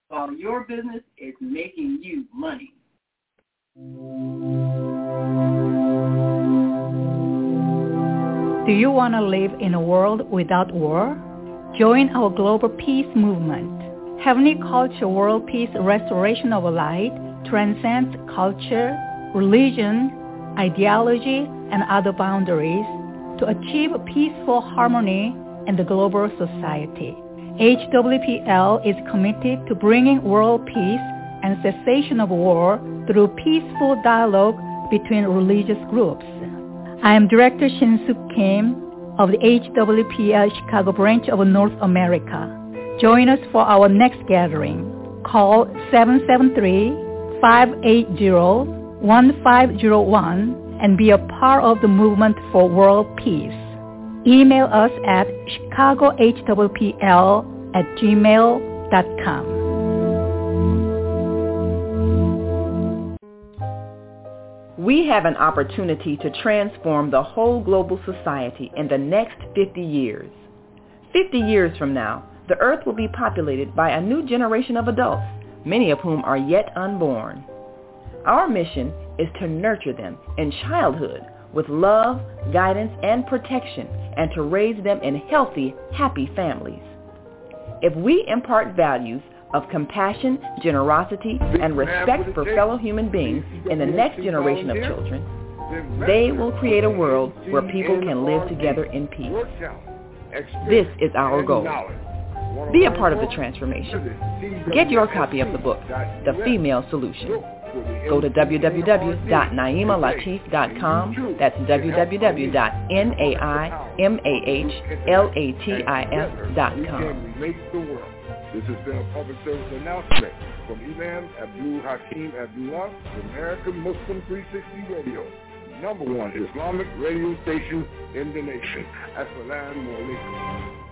while your business is making you money. Do you want to live in a world without war? Join our global peace movement. Heavenly Culture World Peace Restoration of Light transcends culture, religion, ideology, and other boundaries to achieve peaceful harmony in the global society. HWPL is committed to bringing world peace and cessation of war through peaceful dialogue between religious groups. I am Director Shin-Suk Kim of the HWPL Chicago branch of North America. Join us for our next gathering. Call 773-580-1501 and be a part of the movement for world peace. Email us at chicagohwpl at gmail.com. We have an opportunity to transform the whole global society in the next 50 years. 50 years from now, the earth will be populated by a new generation of adults, many of whom are yet unborn. Our mission is to nurture them in childhood with love, guidance, and protection, and to raise them in healthy, happy families. If we impart values of compassion, generosity, and respect for fellow human beings in the next generation of children, they will create a world where people can live together in peace. This is our goal. Be a part of the transformation. Get your copy of the book, The Female Solution. Go to www.naimalatif.com. That's www.naimalatif.com. This has been a public service announcement from Imam Abdul Hakim Abdullah, American Muslim 360 Radio. number one Islamic radio station in the nation. Assalamu alaikum.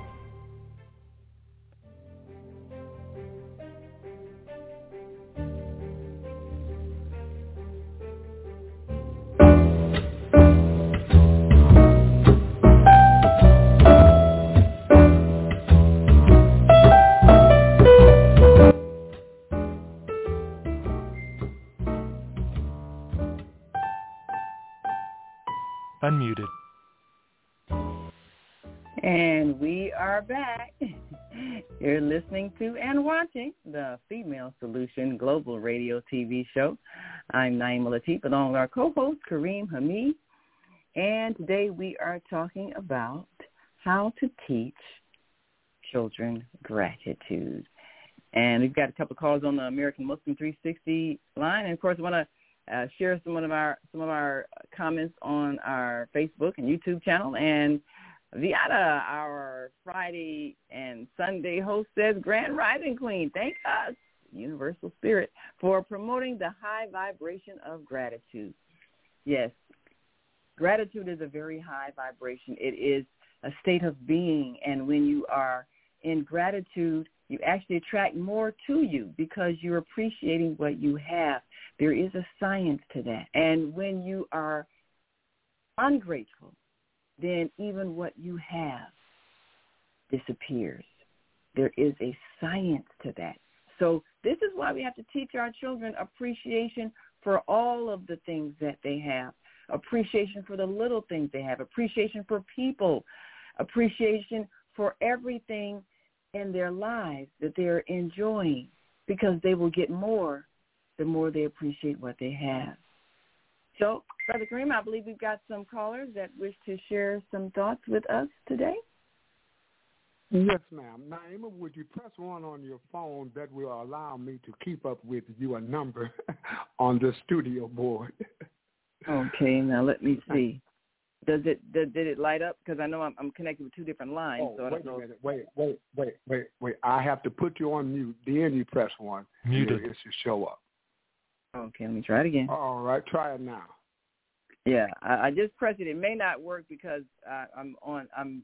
We are back. You're listening to and watching the Female Solution Global Radio TV show. I'm Naima Latif along with our co-host Kareem Hamid. And today we are talking about how to teach children gratitude. And we've got a couple of calls on the American Muslim 360 line. And of course, I want to uh, share some of our some of our comments on our Facebook and YouTube channel. And Viata, our Friday and Sunday host, says, "Grand Rising Queen, thank us, Universal Spirit, for promoting the high vibration of gratitude." Yes, gratitude is a very high vibration. It is a state of being, and when you are in gratitude, you actually attract more to you because you're appreciating what you have. There is a science to that. And when you are ungrateful, then even what you have disappears. There is a science to that. So this is why we have to teach our children appreciation for all of the things that they have, appreciation for the little things they have, appreciation for people, appreciation for everything in their lives that they're enjoying because they will get more the more they appreciate what they have. So, Brother Kareem, I believe we've got some callers that wish to share some thoughts with us today. Yes, ma'am. Naima, would you press one on your phone that will allow me to keep up with your number on the studio board? okay, now let me see. Does it did, did it light up? Because I know I'm, I'm connected with two different lines. Oh, so I wait don't a know. minute. Wait, wait, wait, wait, wait. I have to put you on mute. Then you press one. Muted. It should show up. Okay, let me try it again. All right, try it now. Yeah, I, I just pressed it. It may not work because I, I'm on. I'm.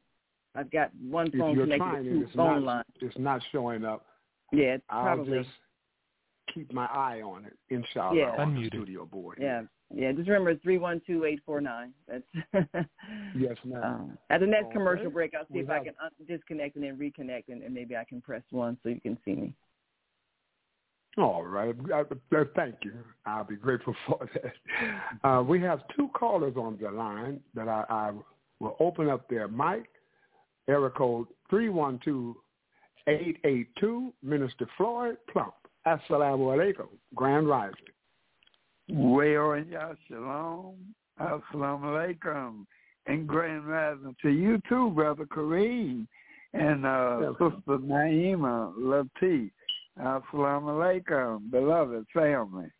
I've got one phone you're connected trying to it, two it's phone not, lines. it's not showing up. Yeah, it's I'll probably. just keep my eye on it, inshallah, Yeah. on the studio board. Yeah, yeah. Just remember, it's three one two eight four nine. That's. Yes, ma'am. um, at the next Okay. commercial break, I'll see We if I can un- disconnect and then reconnect, and, and maybe I can press one so you can see me. All right. Thank you. I'll be grateful for that. Uh, we have two callers on the line that I, I will open up their mic. Area code 312-882, Minister Floyd Plump. Assalamu alaikum. Grand Rising. Well, and ya shalom. Assalamu alaikum. And grand rising to you too, Brother Kareem. And uh. Sister Naima Latif. Assalamu alaikum, beloved family.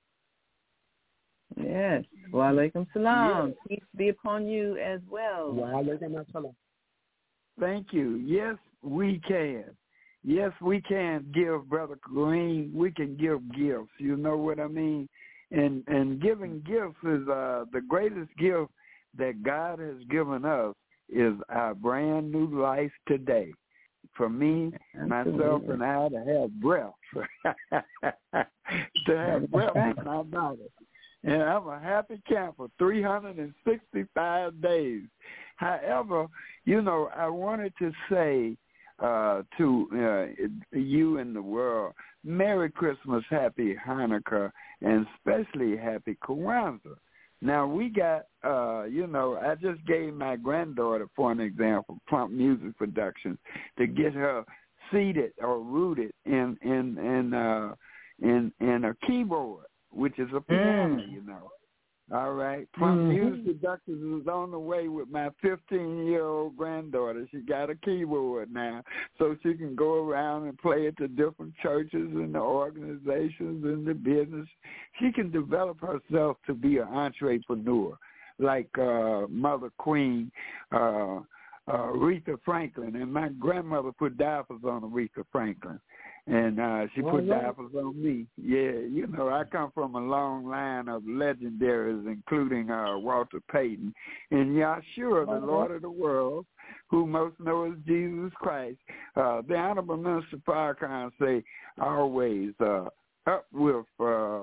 Yes. Wa alaikum salam. Peace be upon you as well. Wa alaikum assalam. Thank you. Yes, we can. Yes, we can give, Brother Kareem. We can give gifts. You know what I mean? And and giving gifts is uh, the greatest gift that God has given us is our brand new life today. For me, myself, and I to have breath, to have breath in my body. And I'm a happy camper, 365 days. However, you know, I wanted to say uh, to uh, you and the world, Merry Christmas, Happy Hanukkah, and especially Happy Kwanzaa. Now we got, uh, you know, I just gave my granddaughter, for an example, Plump Music Productions, to get her seated or rooted in in in uh, in in a keyboard, which is a piano, Mm. you know. All right. Plump Mhm. Music Productions is on the way with my 15-year-old granddaughter. She got a keyboard now, so she can go around and play at the different churches and the organizations and the business. She can develop herself to be an entrepreneur, like uh, Mother Queen, uh, uh, Aretha Franklin, and my grandmother put diapers on Aretha Franklin. And uh she put the right. apples on me. Yeah, you know, I come from a long line of legendaries, including uh Walter Payton and Yahshua, the Lord of the world, who most know as Jesus Christ. Uh the Honorable Minister Farrakhan say always uh up with uh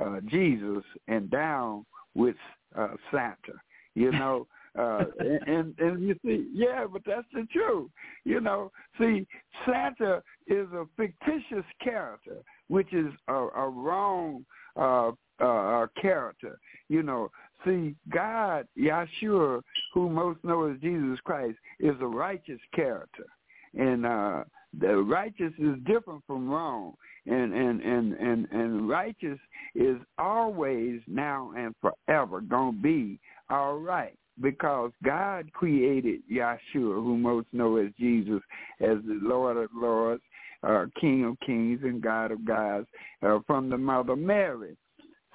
uh Jesus and down with uh Santa. You know, uh and, and you see yeah but that's the truth. You know see santa is a fictitious character which is a, a wrong uh uh character. You know see god yeshua who most know as jesus christ is a righteous character. And uh the righteous is different from wrong. And and and and and righteous is always now and forever gonna be all right because God created Yahshua, who most know as Jesus, as the Lord of Lords, uh, King of Kings, and God of Gods, uh, from the Mother Mary.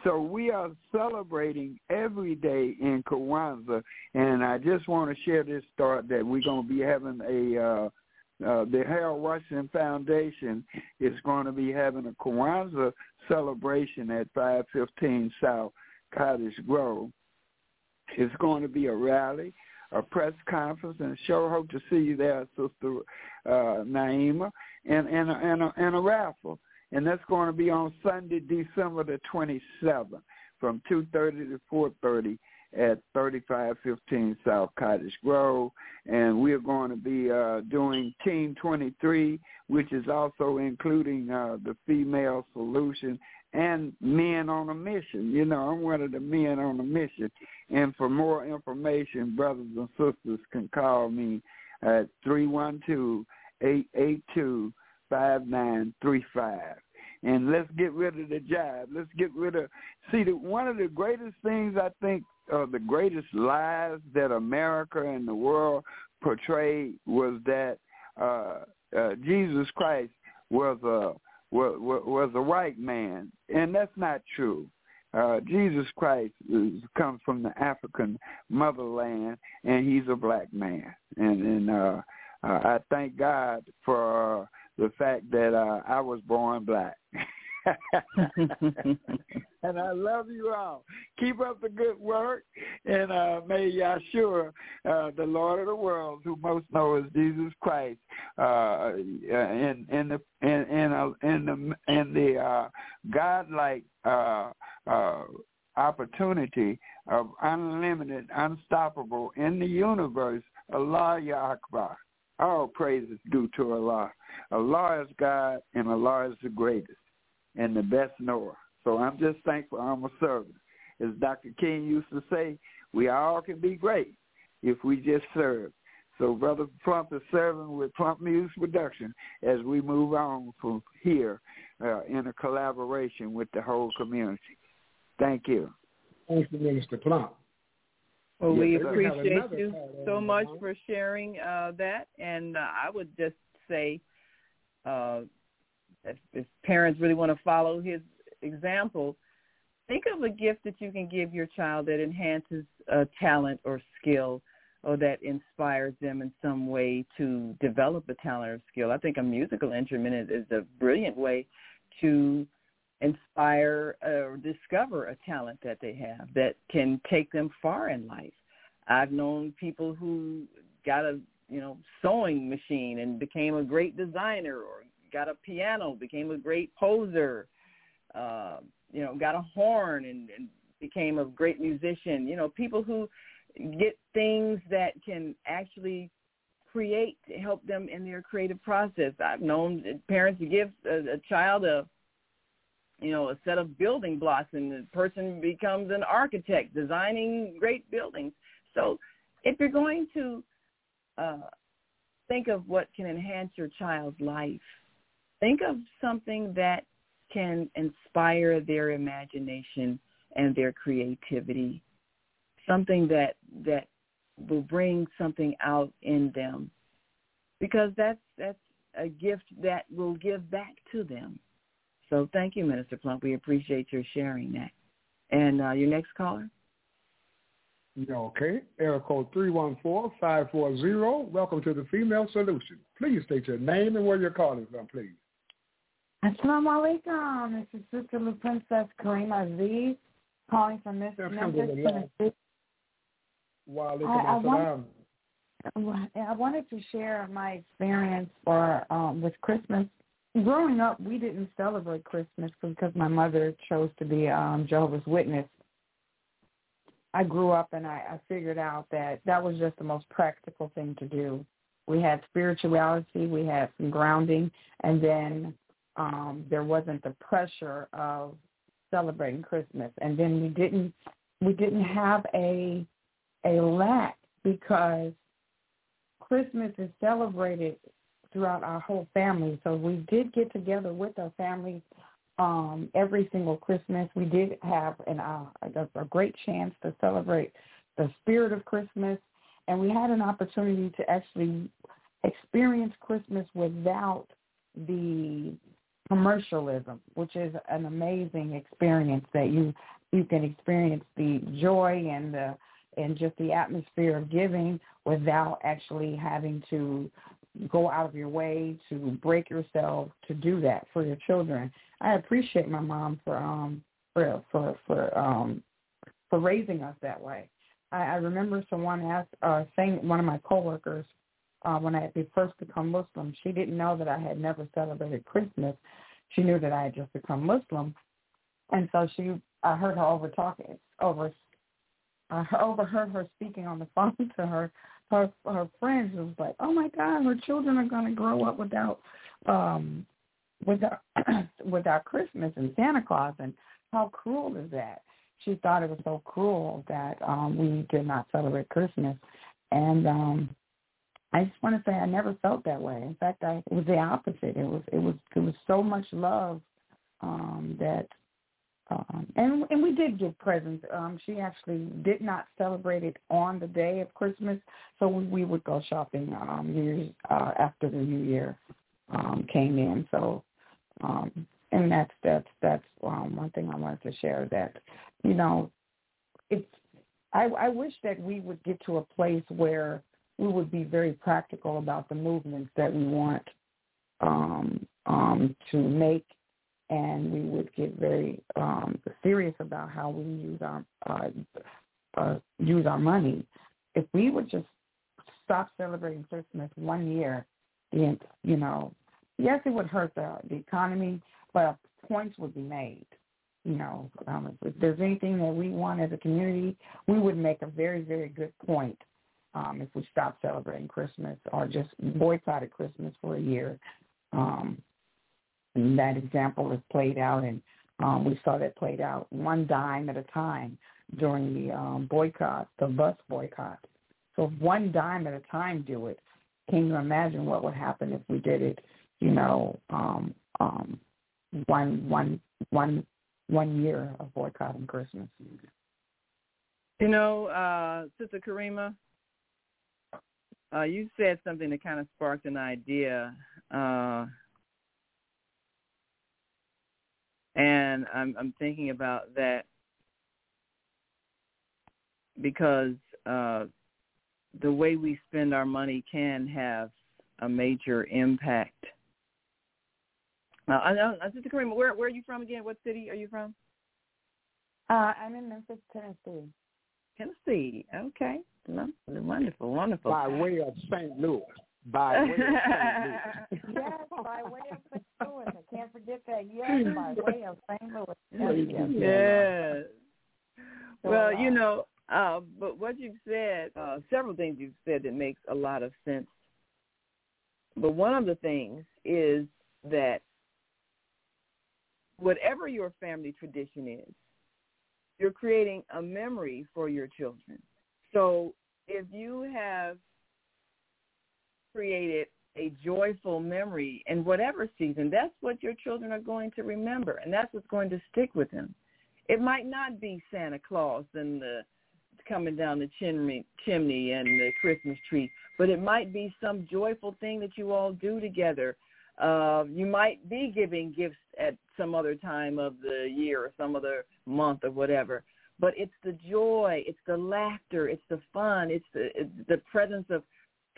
So we are celebrating every day in Kwanzaa, and I just want to share this thought that we're going to be having a uh, uh, the Harold Washington Foundation is going to be having a Kwanzaa celebration at 515 South Cottage Grove. It's going to be a rally, a press conference, and sure hope to see you there, Sister uh, Naima, and and a, and, a, and a raffle. And that's going to be on Sunday, December the 27th, from 2:30 to 4:30 at 3515 South Cottage Grove. And we're going to be uh, doing Team 23, which is also including uh, the Female Solution and Men on a Mission. You know, I'm one of the men on a mission. And for more information, brothers and sisters can call me at 312-882-5935. And let's get rid of the jive. Let's get rid of, see, the, one of the greatest things I think, uh, the greatest lies that America and the world portrayed was that uh, uh, Jesus Christ was a was, was a white man, and that's not true. Uh, Jesus Christ is, comes from the African motherland, and he's a black man. And, and uh, uh, I thank God for uh, the fact that uh, I was born black. and I love you all. Keep up the good work, and uh, may Yahshua, uh, the Lord of the world, who most know as Jesus Christ, uh, in in the in in, uh, in the in the uh, godlike uh, uh, opportunity of unlimited, unstoppable in the universe, Allah Ya Akbar. All praises due to Allah. Allah is God, and Allah is the greatest and the best knower. So I'm just thankful I'm a servant. As Dr. King used to say, we all can be great if we just serve. So Brother Plump is serving with Plump Music Production as we move on from here uh, in a collaboration with the whole community. Thank you. Thank you, Minister Plump. Well, we Yes, we appreciate you so much line. for sharing uh, that, and uh, I would just say, uh, if, if parents really want to follow his example, think of a gift that you can give your child that enhances a talent or skill, or that inspires them in some way to develop a talent or skill. I think a musical instrument is, is a brilliant way to inspire or discover a talent that they have that can take them far in life. I've known people who got a you know sewing machine and became a great designer, or got a piano, became a great poser, uh, you know, got a horn and, and became a great musician. You know, people who get things that can actually create to help them in their creative process. I've known parents give a, a child a you know, a set of building blocks and the person becomes an architect designing great buildings. So if you're going to uh, think of what can enhance your child's life, think of something that can inspire their imagination and their creativity, something that that will bring something out in them, because that's that's a gift that will give back to them. So thank you, Minister Plump. We appreciate your sharing that. And uh, your next caller? Okay. Area code 314-540. Welcome to the Female Solution. Please state your name and where you're calling from, please. Assalamu alaikum. This is Sister Lu Princess Karima Aziz calling from Miss Memphis, Tennessee. Wa I, I, want, I wanted to share my experience for um, with Christmas. Growing up, we didn't celebrate Christmas because my mother chose to be um, Jehovah's Witness. I grew up and I, I figured out that that was just the most practical thing to do. We had spirituality, we had some grounding, and then um, there wasn't the pressure of celebrating Christmas. And then we didn't we didn't have a a lack because Christmas is celebrated throughout our whole family. So we did get together with our family um, every single Christmas. We did have an, uh, a great chance to celebrate the spirit of Christmas, and we had an opportunity to actually experience Christmas without the commercialism, which is an amazing experience that you you can experience the joy and the and just the atmosphere of giving without actually having to go out of your way to break yourself to do that for your children. I appreciate my mom for um for for for um for raising us that way. I, I remember someone asked uh saying one of my coworkers uh when I had first become Muslim, she didn't know that I had never celebrated Christmas. She knew that I had just become Muslim. And so she I heard her over talking over I overheard her speaking on the phone to her her her friends was like, "Oh my God, her children are going to grow up without um without without Christmas and Santa Claus, and how cruel is that?" She thought it was so cruel that um we did not celebrate Christmas, and um I just want to say I never felt that way. In fact, I it was the opposite. It was it was it was so much love um that um, and and we did give presents. Um, she actually did not celebrate it on the day of Christmas, so we, we would go shopping um, years uh, after the New Year um, came in. So, um, and that's that's that's um, one thing I wanted to share. That you know, it's I, I wish that we would get to a place where we would be very practical about the movements that we want um, um, to make and we would get very um, serious about how we use our uh, uh, use our money. If we would just stop celebrating Christmas one year, then you know, yes, it would hurt the the economy, but points would be made. You know, um, if there's anything that we want as a community, we would make a very very good point um, if we stop celebrating Christmas or just boycotted Christmas for a year. Um, and that example is played out, and um, we saw that played out one dime at a time during the um, boycott, the bus boycott. So if one dime at a time do it, can you imagine what would happen if we did it, you know, um, um, one, one, one, one year of boycotting Christmas? You know, uh, Sister Karima, uh, you said something that kind of sparked an idea. Uh, And I'm I'm thinking about that because uh, the way we spend our money can have a major impact. Uh, I know, Sister Karima, where where are you from again? What city are you from? Uh, I'm in Memphis, Tennessee. Tennessee. Okay. Wonderful, wonderful. By way of St. Louis by way of St. Louis. yes, by way of St. Louis. I can't forget that. Yes, by way of St. Louis. Yes. yes. Well, you know, uh, but what you've said, uh, several things you've said that makes a lot of sense. But one of the things is that whatever your family tradition is, you're creating a memory for your children. So if you have created a joyful memory in whatever season, that's what your children are going to remember, and that's what's going to stick with them. It might not be Santa Claus and the coming down the chimney, chimney and the Christmas tree, but it might be some joyful thing that you all do together. Uh, you might be giving gifts at some other time of the year or some other month or whatever, but it's the joy, it's the laughter, it's the fun, it's the it's the presence of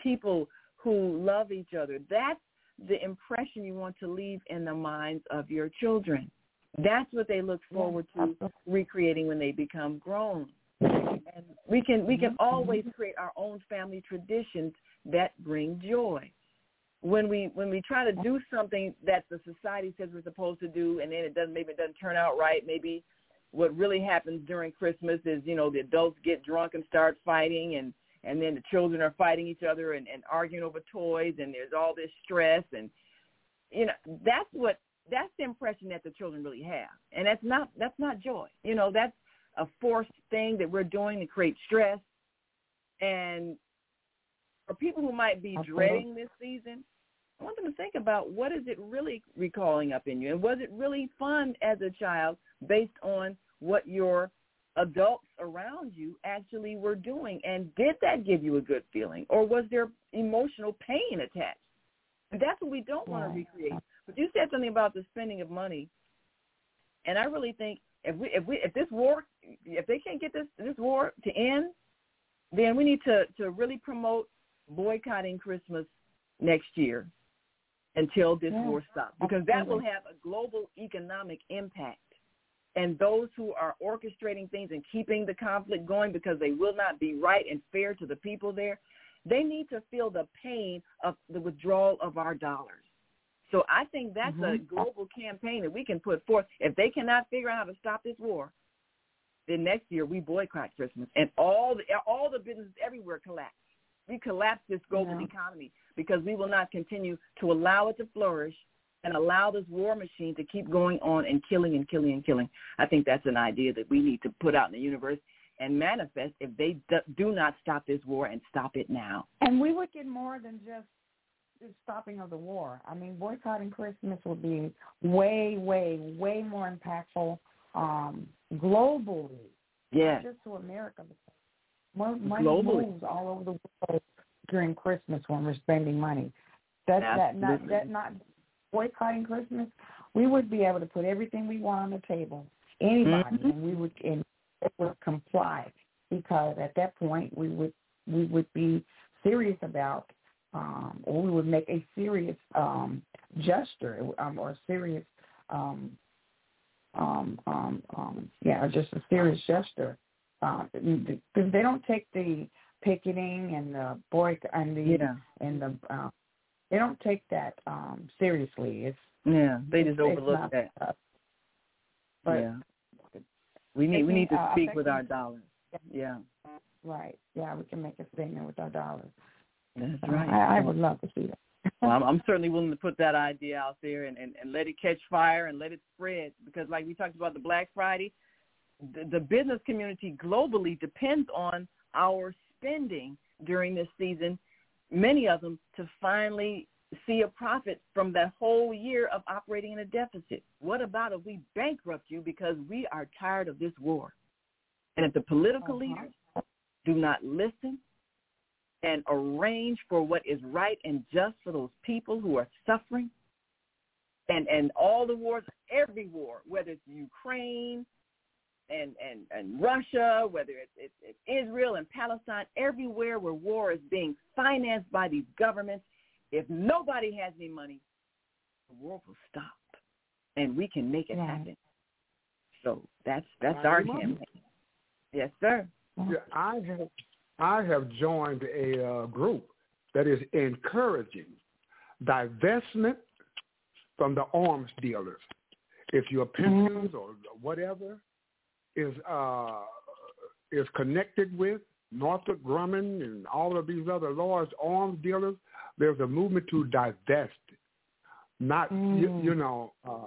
people who love each other. That's the impression you want to leave in the minds of your children. That's what they look forward to recreating when they become grown. And we can we can always create our own family traditions that bring joy. When we when we try to do something that the society says we're supposed to do and then it doesn't maybe it doesn't turn out right, maybe what really happens during Christmas is, you know, the adults get drunk and start fighting and and then the children are fighting each other and, and arguing over toys and there's all this stress and you know, that's what that's the impression that the children really have. And that's not that's not joy. You know, that's a forced thing that we're doing to create stress. And for people who might be dreading this season, I want them to think about what is it really recalling up in you, and was it really fun as a child based on what your adults around you actually were doing, and did that give you a good feeling, or was there emotional pain attached? And that's what we don't want to recreate. But you said something about the spending of money, and I really think if we if we if this war if they can't get this this war to end, then we need to to really promote boycotting Christmas next year until this Yeah, war stops because that will have a global economic impact. And those who are orchestrating things and keeping the conflict going because they will not be right and fair to the people there, they need to feel the pain of the withdrawal of our dollars. So I think that's a Mhm. global campaign that we can put forth. If they cannot figure out how to stop this war, then next year we boycott Christmas and all the all the businesses everywhere collapse. We collapse this global Yeah. economy because we will not continue to allow it to flourish and allow this war machine to keep going on and killing and killing and killing. I think that's an idea that we need to put out in the universe and manifest if they do not stop this war and stop it now. And we would get more than just the stopping of the war. I mean, boycotting Christmas would be way, way, way more impactful um, globally, Yeah. not just to America. Mo- Money Globally. moves all over the world during Christmas when we're spending money. That that not that not boycotting Christmas. We would be able to put everything we want on the table, anybody, Mhm. and we would and it would comply because at that point we would we would be serious about um, or we would make a serious um, gesture um, or a serious um, um, um, um, yeah, just a serious gesture. Um, because they don't take the picketing and the boy and the Yeah. and the um, they don't take that um, seriously. It's Yeah, they just overlook not- that. uh, but yeah. We need we need to uh, speak with our dollars. Yeah. right, yeah, we can make a statement with our dollars. That's right. I, I would love to see that. well, I'm, I'm certainly willing to put that idea out there and, and, and let it catch fire and let it spread because like we talked about the Black Friday, the, the business community globally depends on our spending during this season, many of them to finally see a profit from that whole year of operating in a deficit. What about if we bankrupt you because we are tired of this war? And if the political Uh-huh. leaders do not listen and arrange for what is right and just for those people who are suffering. And and all the wars, every war, whether it's Ukraine and and and Russia, whether it's, it's, it's Israel and Palestine, everywhere where war is being financed by these governments, if nobody has any money, the war will stop, and we can make it Right. happen. So that's that's Right. our campaign. Yes, sir. Yeah, I have I have joined a uh, group that is encouraging divestment from the arms dealers. If your pensions or whatever is uh, is connected with Northrop Grumman and all of these other large arms dealers, there's a movement to divest. Not you, Mm. you know. Uh,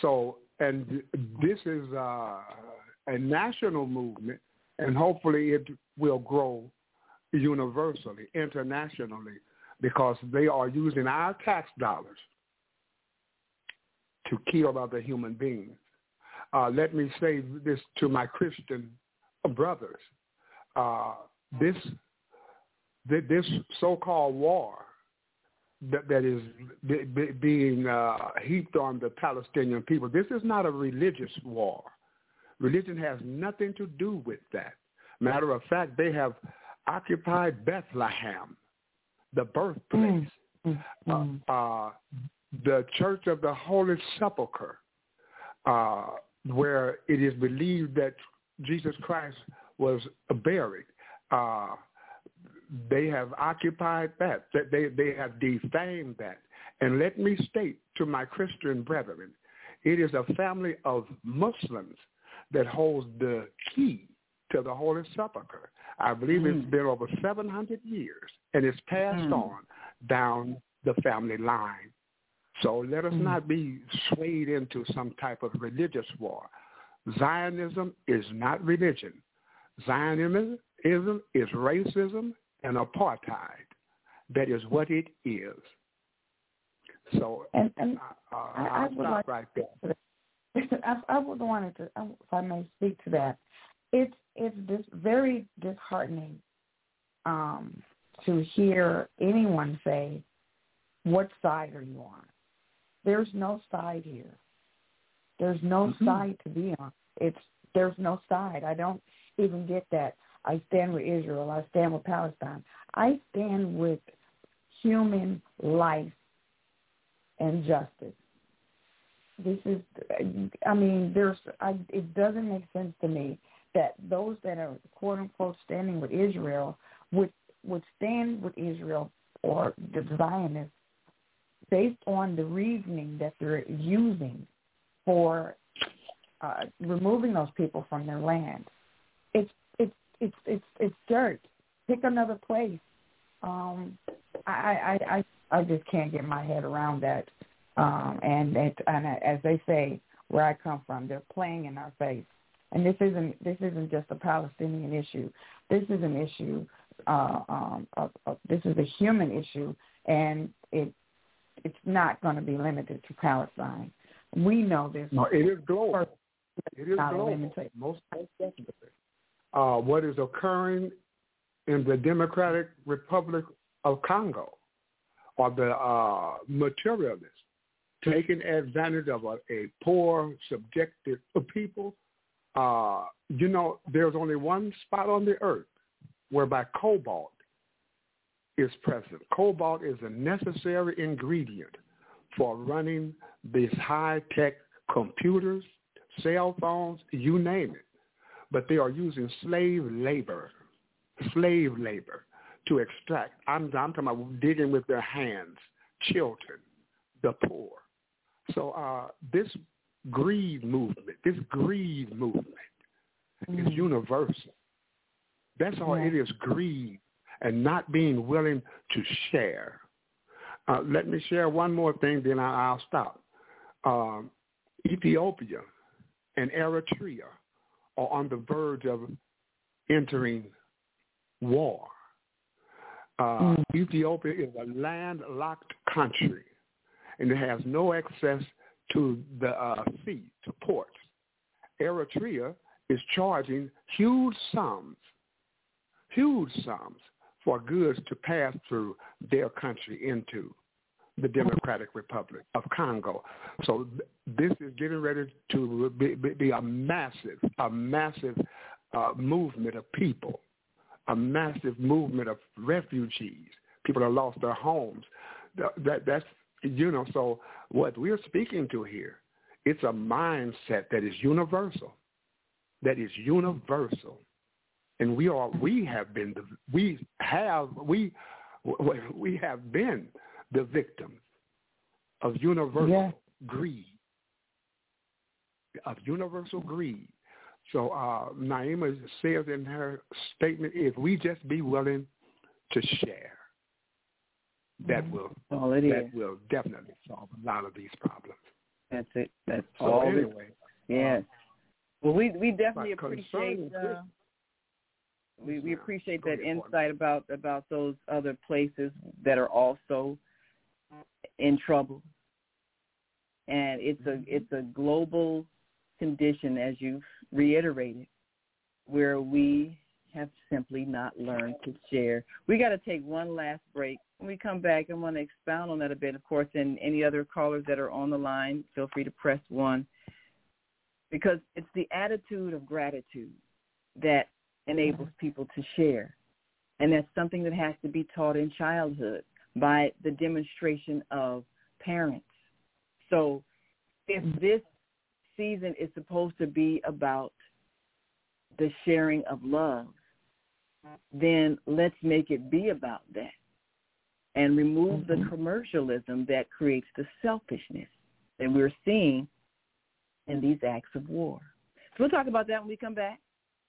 so and this is uh, a national movement and hopefully it will grow universally, internationally, because they are using our tax dollars to kill other human beings. Uh, let me say this to my Christian brothers: uh, this this so-called war that, that is be, be, being uh, heaped on the Palestinian people. This is not a religious war. Religion has nothing to do with that. Matter of fact, they have occupied Bethlehem, the birthplace Mm-hmm. Uh, the Church of the Holy Sepulchre, uh, where it is believed that Jesus Christ was buried. Uh, they have occupied that. That they they have defamed that. And let me state to my Christian brethren, it is a family of Muslims that holds the key to the Holy Sepulchre. I believe mm. it's been over 700 years, and it's passed mm. on down the family line. So let us mm. not be swayed into some type of religious war. Zionism is not religion. Zionism is racism and apartheid. That is what it is. So and, and uh, I, I, I would like, right there. I, I would wanted to, if I may speak to that. It's it's dis, very disheartening um, to hear anyone say, "What side are you on?" There's no side here. There's no mm-hmm. side to be on. It's there's no side. I don't even get that. I stand with Israel. I stand with Palestine. I stand with human life and justice. This is, I mean, there's, I, it doesn't make sense to me that those that are quote unquote standing with Israel would would stand with Israel or the Zionists based on the reasoning that they're using for uh, removing those people from their land. It's it's it's it's it's dirt. Pick another place. Um, I, I I I just can't get my head around that. Um, and it, and as they say, where I come from, they're playing in our face. And this isn't this isn't just a Palestinian issue. This is an issue. Uh, um, of, of, this is a human issue, and it it's not going to be limited to Palestine. We know this. No, it is global. It is global. Most, most definitely. Uh, what is occurring in the Democratic Republic of Congo are the uh, materialists taking advantage of a, a poor, subjected people. Uh, you know, there's only one spot on the earth whereby cobalt is present. Cobalt is a necessary ingredient for running these high-tech computers, cell phones, you name it. But they are using slave labor, slave labor to extract. I'm, I'm talking about digging with their hands, children, the poor. So uh, this greed movement, this greed movement mm. is universal. That's all yeah. it is, greed and not being willing to share. Uh, let me share one more thing, then I, will stop. Um, Ethiopia and Eritrea are on the verge of entering war. Uh, mm. Ethiopia is a landlocked country, and it has no access to the uh, sea, to ports. Eritrea is charging huge sums, huge sums for goods to pass through their country into the Democratic Republic of Congo. So th- this is getting ready to be, be a massive, a massive uh, movement of people, a massive movement of refugees, people that lost their homes. That, that's, you know, so what we're speaking to here, it's a mindset that is universal, that is universal and we are we have been the we have we we have been the victims of universal yeah. greed of universal greed so uh naima says in her statement if we just be willing to share that mm-hmm. will it that is. will definitely solve a lot of these problems that's it that's so all anyway yes um, well we we definitely appreciate uh, we we appreciate that insight about about those other places that are also in trouble. And it's a it's a global condition, as you've reiterated, where we have simply not learned to share. We got to take one last break. When we come back, I want to expound on that a bit. Of course, and any other callers that are on the line, feel free to press one. Because it's the attitude of gratitude that enables people to share. And that's something that has to be taught in childhood. by the demonstration of parents. So if this season is supposed to be about the sharing of love, then let's make it be about that and remove mm-hmm. the commercialism that creates the selfishness that we're seeing in these acts of war. So we'll talk about that when we come back.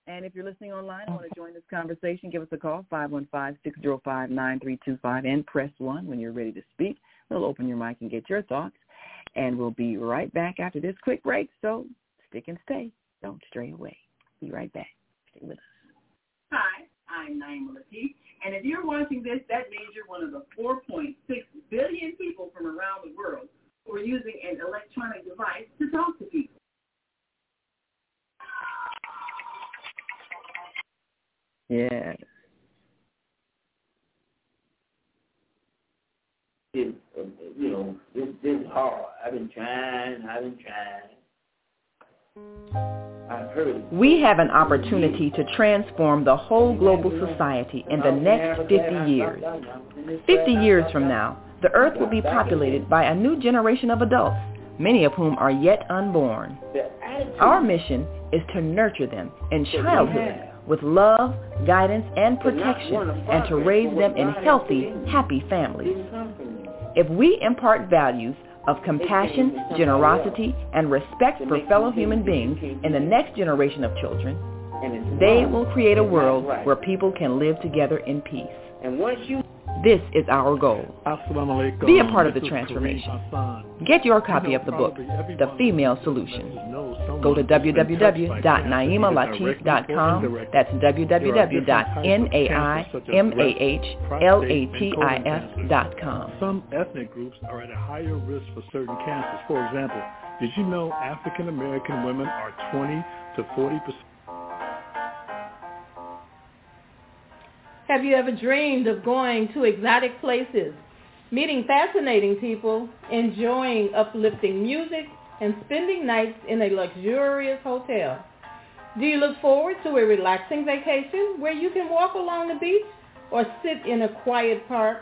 And if you're listening online and want to join this conversation, give us a call, 515-605-9325, and press 1 when you're ready to speak. We'll open your mic and get your thoughts. And we'll be right back after this quick break. So stick and stay. Don't stray away. Be right back. Stay with us. Hi, I'm Naima Latif. And if you're watching this, that means you're one of the 4.6 billion people from around the world who are using an electronic device to talk to people. Yeah. It, uh, you know, this this is hard. I've been trying. I've been trying. I've heard. We have an opportunity to transform the whole global society in the next 50 years. 50 years from now, the earth will be populated by a new generation of adults, many of whom are yet unborn. Our mission is to nurture them in childhood with love, guidance, and protection, and to raise them in healthy, happy families. If we impart values of compassion, generosity, and respect for fellow human beings in the next generation of children, they will create a world where people can live together in peace. And once you this is our goal. Be a part of the transformation. Get your copy of the book, The Female Solution. Go to www.naimalatif.com. That's www.naimalatif.com. Some ethnic groups are at a higher risk for certain cancers. For example, did you know African American women are 20 to 40 percent Have you ever dreamed of going to exotic places, meeting fascinating people, enjoying uplifting music, and spending nights in a luxurious hotel? Do you look forward to a relaxing vacation where you can walk along the beach or sit in a quiet park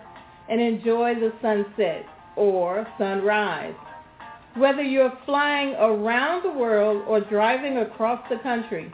and enjoy the sunset or sunrise? Whether you're flying around the world or driving across the country,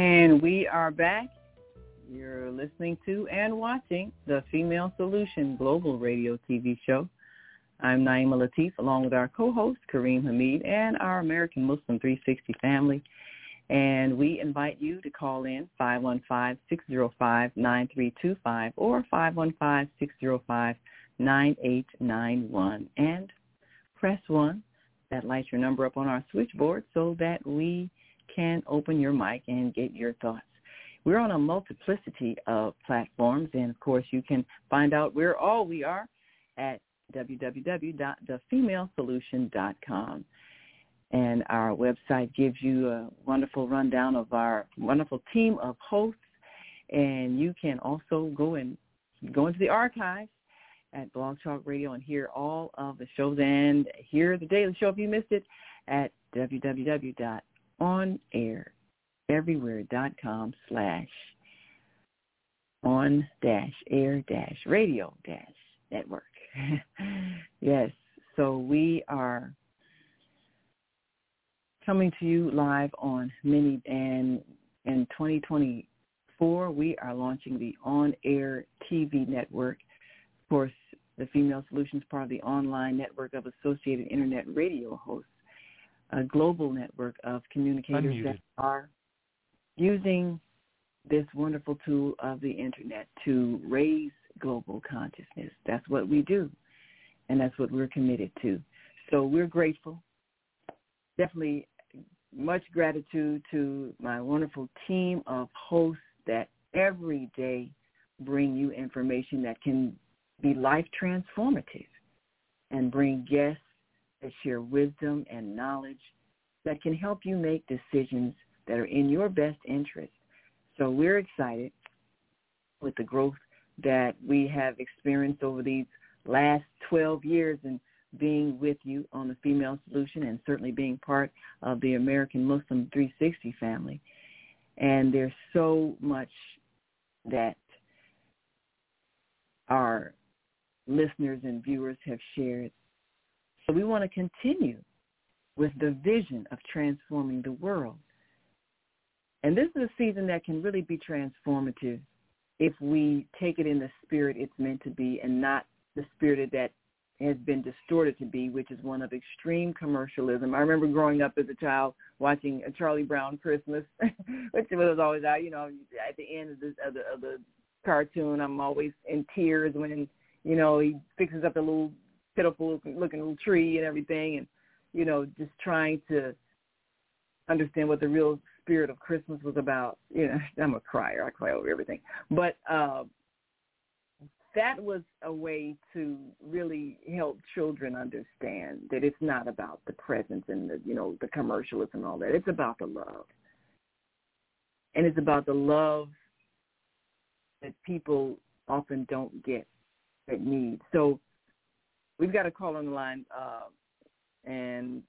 And we are back. You're listening to and watching the Female Solution Global Radio TV show. I'm Naima Latif along with our co-host Kareem Hamid and our American Muslim 360 family. And we invite you to call in 515-605-9325 or 515-605-9891 and press 1. That lights your number up on our switchboard so that we can open your mic and get your thoughts. We're on a multiplicity of platforms, and of course, you can find out where all we are at www.thefemalesolution.com. And our website gives you a wonderful rundown of our wonderful team of hosts, and you can also go and go into the archives at Blog Talk Radio and hear all of the shows and hear the daily show if you missed it at www on air everywhere.com slash on dash air dash radio dash network. yes, so we are coming to you live on many and in 2024 we are launching the on air TV network. Of course, the Female Solutions part of the online network of associated internet radio hosts a global network of communicators Unmuted. that are using this wonderful tool of the internet to raise global consciousness. That's what we do, and that's what we're committed to. So we're grateful. Definitely much gratitude to my wonderful team of hosts that every day bring you information that can be life transformative and bring guests that share wisdom and knowledge that can help you make decisions that are in your best interest. So we're excited with the growth that we have experienced over these last 12 years and being with you on the Female Solution and certainly being part of the American Muslim 360 family. And there's so much that our listeners and viewers have shared. So we want to continue with the vision of transforming the world. And this is a season that can really be transformative if we take it in the spirit it's meant to be and not the spirit that has been distorted to be, which is one of extreme commercialism. I remember growing up as a child watching a Charlie Brown Christmas, which was always out. You know, at the end of the of the, of the cartoon, I'm always in tears when you know he fixes up the little pitiful looking little tree and everything, and you know, just trying to understand what the real spirit of Christmas was about. You know, I'm a crier. I cry over everything, but. uh that was a way to really help children understand that it's not about the presents and the you know the commercialism and all that. It's about the love, and it's about the love that people often don't get that need. So we've got a call on the line, uh, and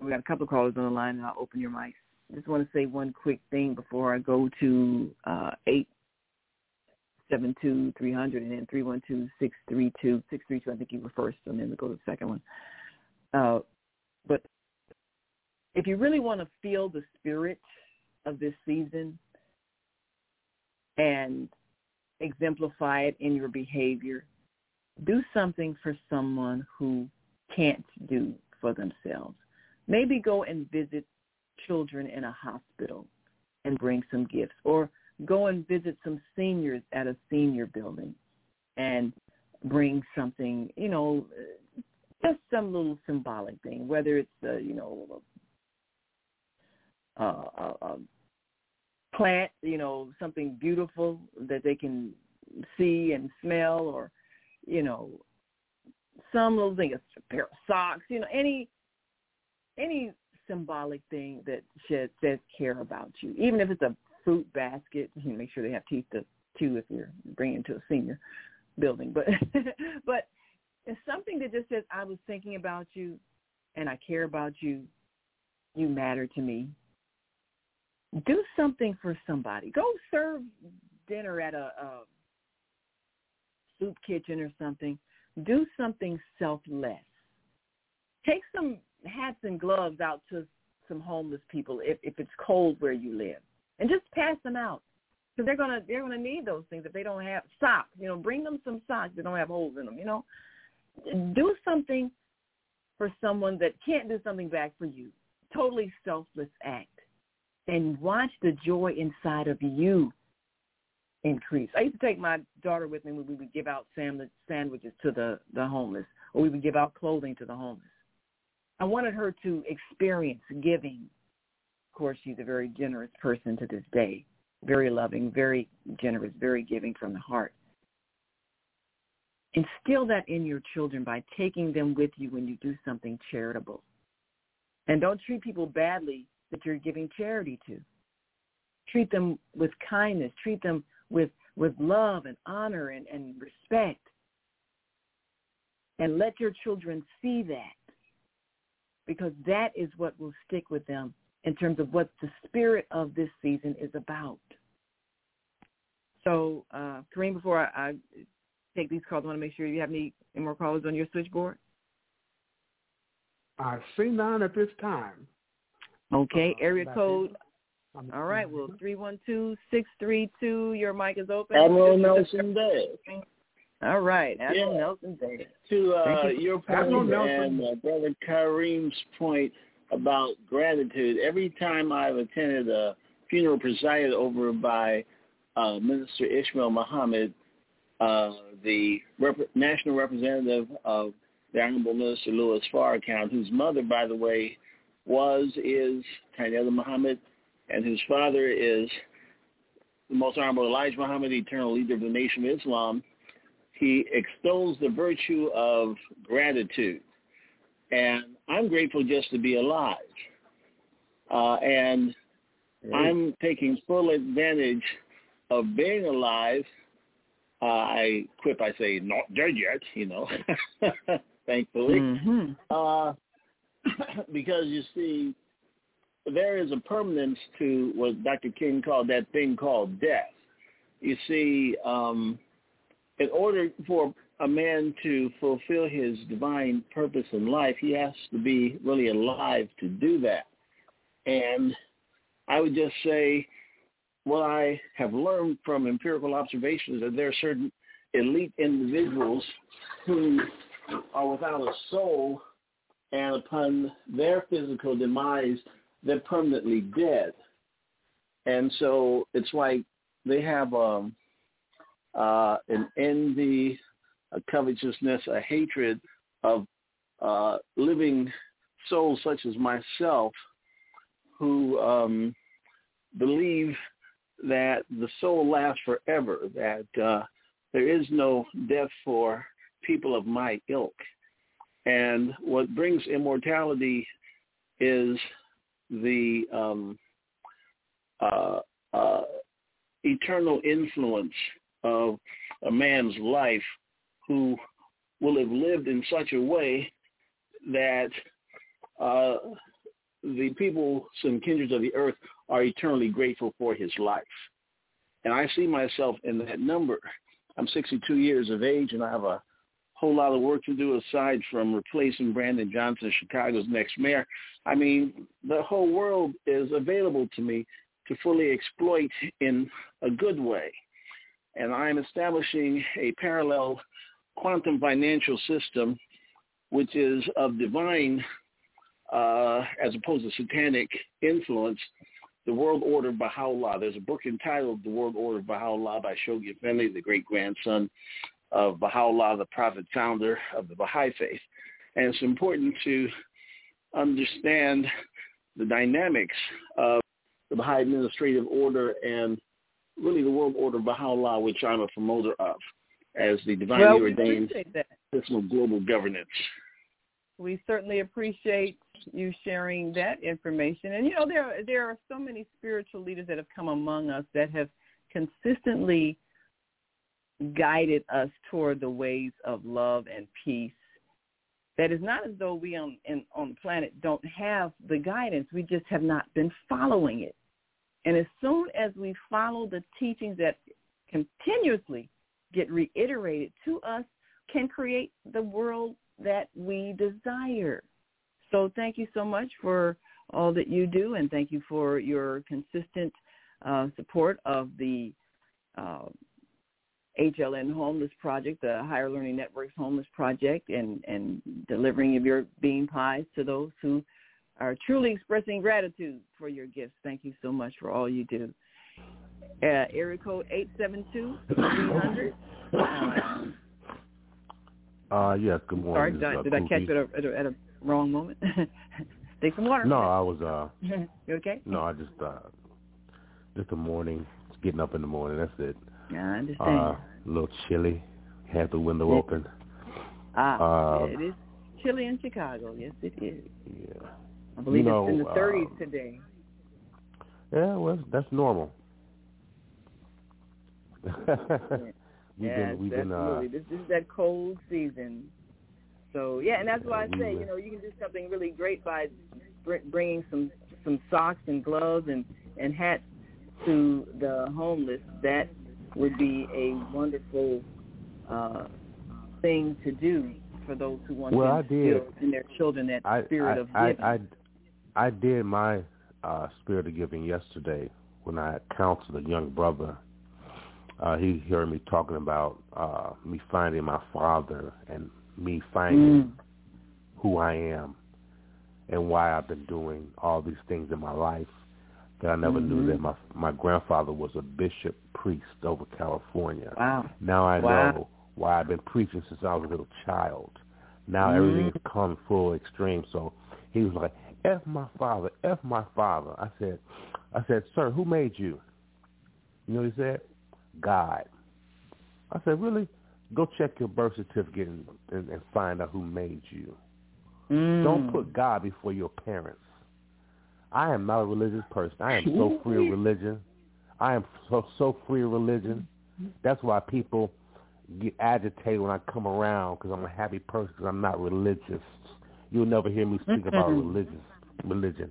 we've got a couple of callers on the line, and I'll open your mics. Just want to say one quick thing before I go to uh, eight seven two three hundred and then three one two six three two six three two. I think you were first, and then we go to the second one. Uh, but if you really want to feel the spirit of this season and exemplify it in your behavior, do something for someone who can't do for themselves. Maybe go and visit children in a hospital and bring some gifts, or go and visit some seniors at a senior building and bring something, you know, just some little symbolic thing, whether it's, uh, you know, a, a, a plant, you know, something beautiful that they can see and smell or, you know, some little thing, a pair of socks, you know, any, any symbolic thing that says, says care about you, even if it's a fruit basket. You make sure they have teeth to chew if you're bringing to a senior building. But but it's something that just says, I was thinking about you, and I care about you. You matter to me. Do something for somebody. Go serve dinner at a, a soup kitchen or something. Do something selfless. Take some hats and gloves out to some homeless people if, if it's cold where you live and just pass them out because they're gonna they're gonna need those things if they don't have socks. You know, bring them some socks that don't have holes in them. You know, do something for someone that can't do something back for you. Totally selfless act, and watch the joy inside of you increase. I used to take my daughter with me when we would give out sandwiches to the the homeless, or we would give out clothing to the homeless. I wanted her to experience giving of course, she's a very generous person to this day, very loving, very generous, very giving from the heart. Instill that in your children by taking them with you when you do something charitable. And don't treat people badly that you're giving charity to. Treat them with kindness. Treat them with, with love and honor and, and respect. And let your children see that because that is what will stick with them in terms of what the spirit of this season is about. So, uh, Kareem, before I, I take these calls, I want to make sure you have any, any more callers on your switchboard. I see none at this time. Okay, Uh, area that's code. It. I'm- All right, well, three one two six three two. Your mic is open. Admiral Nelson Day. All right, Admiral Yeah. Nelson Day. To uh, you. your point Admiral Nelson. and uh, Brother Kareem's point, about gratitude. Every time I've attended a funeral presided over by uh, Minister Ishmael Muhammad, uh, the rep- national representative of the Honorable Minister Louis Farrakhan, whose mother, by the way, was, is Tynnetta Muhammad, and whose father is the Most Honorable Elijah Muhammad, the eternal leader of the Nation of Islam, he extols the virtue of gratitude. And I'm grateful just to be alive. Uh, and I'm taking full advantage of being alive. Uh, I quip, I say, not dead yet, you know, thankfully. Mm-hmm. Uh, because you see, there is a permanence to what Dr. King called that thing called death. You see, um, in order for a man to fulfill his divine purpose in life, he has to be really alive to do that. And I would just say what I have learned from empirical observations that there are certain elite individuals who are without a soul and upon their physical demise, they're permanently dead. And so it's like they have um, uh, an envy, a covetousness, a hatred of uh, living souls such as myself who um, believe that the soul lasts forever, that uh, there is no death for people of my ilk. And what brings immortality is the um, uh, uh, eternal influence of a man's life who will have lived in such a way that uh, the people, some kindreds of the earth, are eternally grateful for his life. And I see myself in that number. I'm 62 years of age, and I have a whole lot of work to do aside from replacing Brandon Johnson, Chicago's next mayor. I mean, the whole world is available to me to fully exploit in a good way. And I'm establishing a parallel quantum financial system, which is of divine, uh, as opposed to satanic influence, the World Order of Baha'u'llah. There's a book entitled The World Order of Baha'u'llah by Shoghi Effendi, the great-grandson of Baha'u'llah, the prophet founder of the Baha'i faith. And it's important to understand the dynamics of the Baha'i administrative order and really the world order of Baha'u'llah, which I'm a promoter of as the divinely well, ordained system of global governance. We certainly appreciate you sharing that information. And you know, there there are so many spiritual leaders that have come among us that have consistently guided us toward the ways of love and peace. That is not as though we on in, on the planet don't have the guidance. We just have not been following it. And as soon as we follow the teachings that continuously get reiterated to us, can create the world that we desire. So thank you so much for all that you do, and thank you for your consistent uh, support of the uh, HLN Homeless Project, the Higher Learning Network's Homeless Project, and, and delivering of your bean pies to those who are truly expressing gratitude for your gifts. Thank you so much for all you do. Uh, area code 872-300. Uh, yes, good morning. Sorry, did, uh, I, did I catch you at a, at a, at a wrong moment? Take some water. No, I was, uh, you okay? no, I just, uh, just the morning, just getting up in the morning, that's it. Yeah, I understand. Uh, a little chilly, had the window open. Ah, uh, yeah, it is chilly in Chicago. Yes, it is. Yeah. I believe You know, it's in the 30s um, today. Yeah, well, that's normal. we've yes, been, we've been, uh, this, this is that cold season. So yeah, and that's why I say you know you can do something really great by bringing some some socks and gloves and and hats to the homeless. That would be a wonderful uh, thing to do for those who want Well, to I instill in their children that I, spirit I, of I, giving. I, I did my uh, spirit of giving yesterday when I counseled a young brother. Uh, he heard me talking about uh, me finding my father and me finding Mm. who I am. and why I've been doing all these things in my life that I never Mhm. knew that my my grandfather was a bishop priest over California. Wow. Now I Wow. know why I've been preaching since I was a little child. Now Mhm. everything's come full extreme. So he was like, F my father, F my father. I said I said, Sir, who made you? You know what he said? God. I said, Really? Go check your birth certificate and, and, and find out who made you. Mm. Don't put God before your parents. I am not a religious person. I am so free of religion. I am so so free of religion. That's why people get agitated when I come around because I'm a happy person because I'm not religious. You'll never hear me speak about religious religion.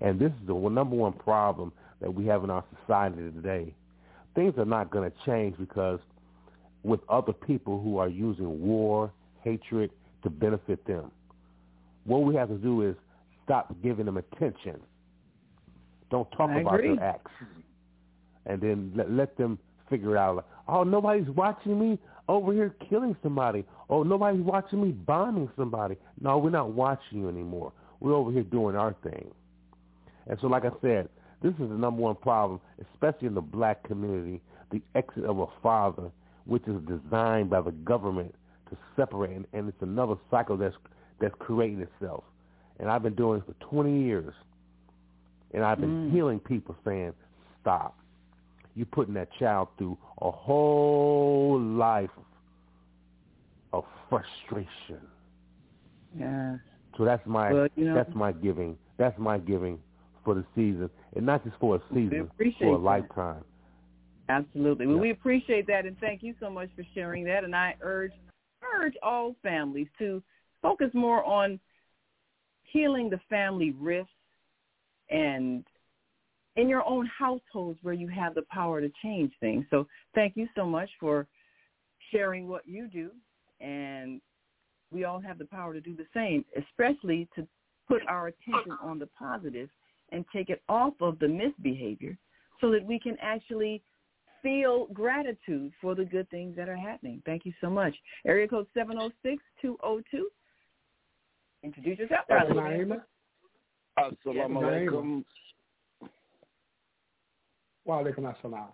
And this is the number one problem that we have in our society today. Things are not going to change because with other people who are using war, hatred to benefit them. What we have to do is stop giving them attention. Don't talk I about agree. their acts, and then let, let them figure out. Like, oh, nobody's watching me over here killing somebody. Oh, nobody's watching me bombing somebody. No, we're not watching you anymore. We're over here doing our thing. And so, like I said, this is the number one problem, especially in the black community, the exit of a father, which is designed by the government to separate, and, and it's another cycle that's that's creating itself. And I've been doing this for 20 years, and I've been Mm. healing people saying, stop. You're putting that child through a whole life of frustration. Yeah. So that's my Well, you know- that's my giving. That's my giving for the season, and not just for a season, for a that. lifetime. Absolutely. Well, Yeah. we appreciate that, and thank you so much for sharing that. And I urge urge all families to focus more on healing the family rifts and in your own households where you have the power to change things. So thank you so much for sharing what you do, and we all have the power to do the same, especially to put our attention on the positive and take it off of the misbehavior so that we can actually feel gratitude for the good things that are happening. Thank you so much. Area code 706-202. Introduce yourself. Naima. Assalamu alaikum. Wa alaikum assalam.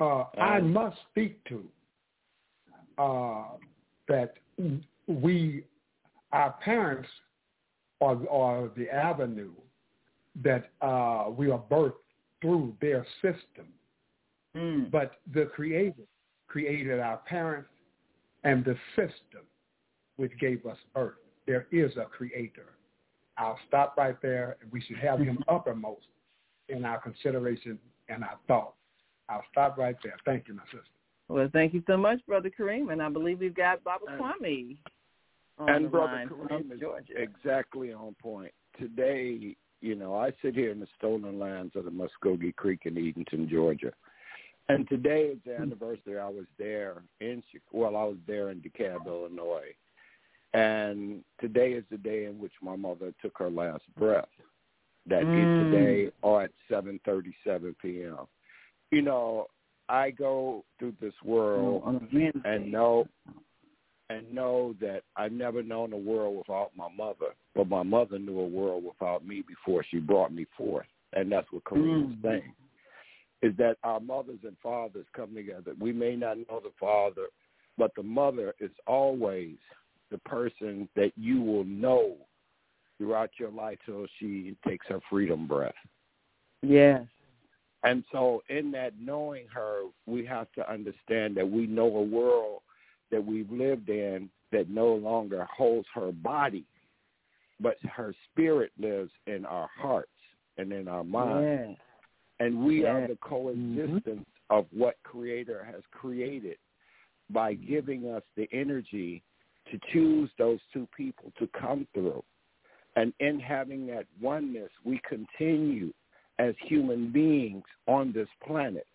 Uh, I must speak to uh, that we, our parents are, are the avenue that uh, we are birthed through their system. Mm. But the Creator created our parents and the system which gave us birth. There is a Creator. I'll stop right there, and we should have him uppermost in our consideration and our thought. I'll stop right there. Thank you, my sister. Well, thank you so much, Brother Kareem. And I believe we've got Baba Kwame on and the Brother line Kareem from is Georgia. exactly on point. Today, you know, I sit here in the stolen lands of the Muskogee Creek in Eatonton, Georgia. And today is the hmm. anniversary I was there in Chi- well, I was there in DeKalb, Illinois. And today is the day in which my mother took her last breath. That Mm. today or at 7:37 p.m. You know, I go through this world Wednesday. and know and know that I've never known a world without my mother, but my mother knew a world without me before she brought me forth, and that's what Kareem's Mm. saying. Is that our mothers and fathers come together. We may not know the father, but the mother is always the person that you will know throughout your life till she takes her freedom breath. Yes. And so in that knowing her, we have to understand that we know a world that we've lived in that no longer holds her body, but her spirit lives in our hearts and in our minds. And we are the mm-hmm. coexistence of what Creator has created by giving us the energy to choose those two people to come through. And in having that oneness, we continue as human beings on this planet.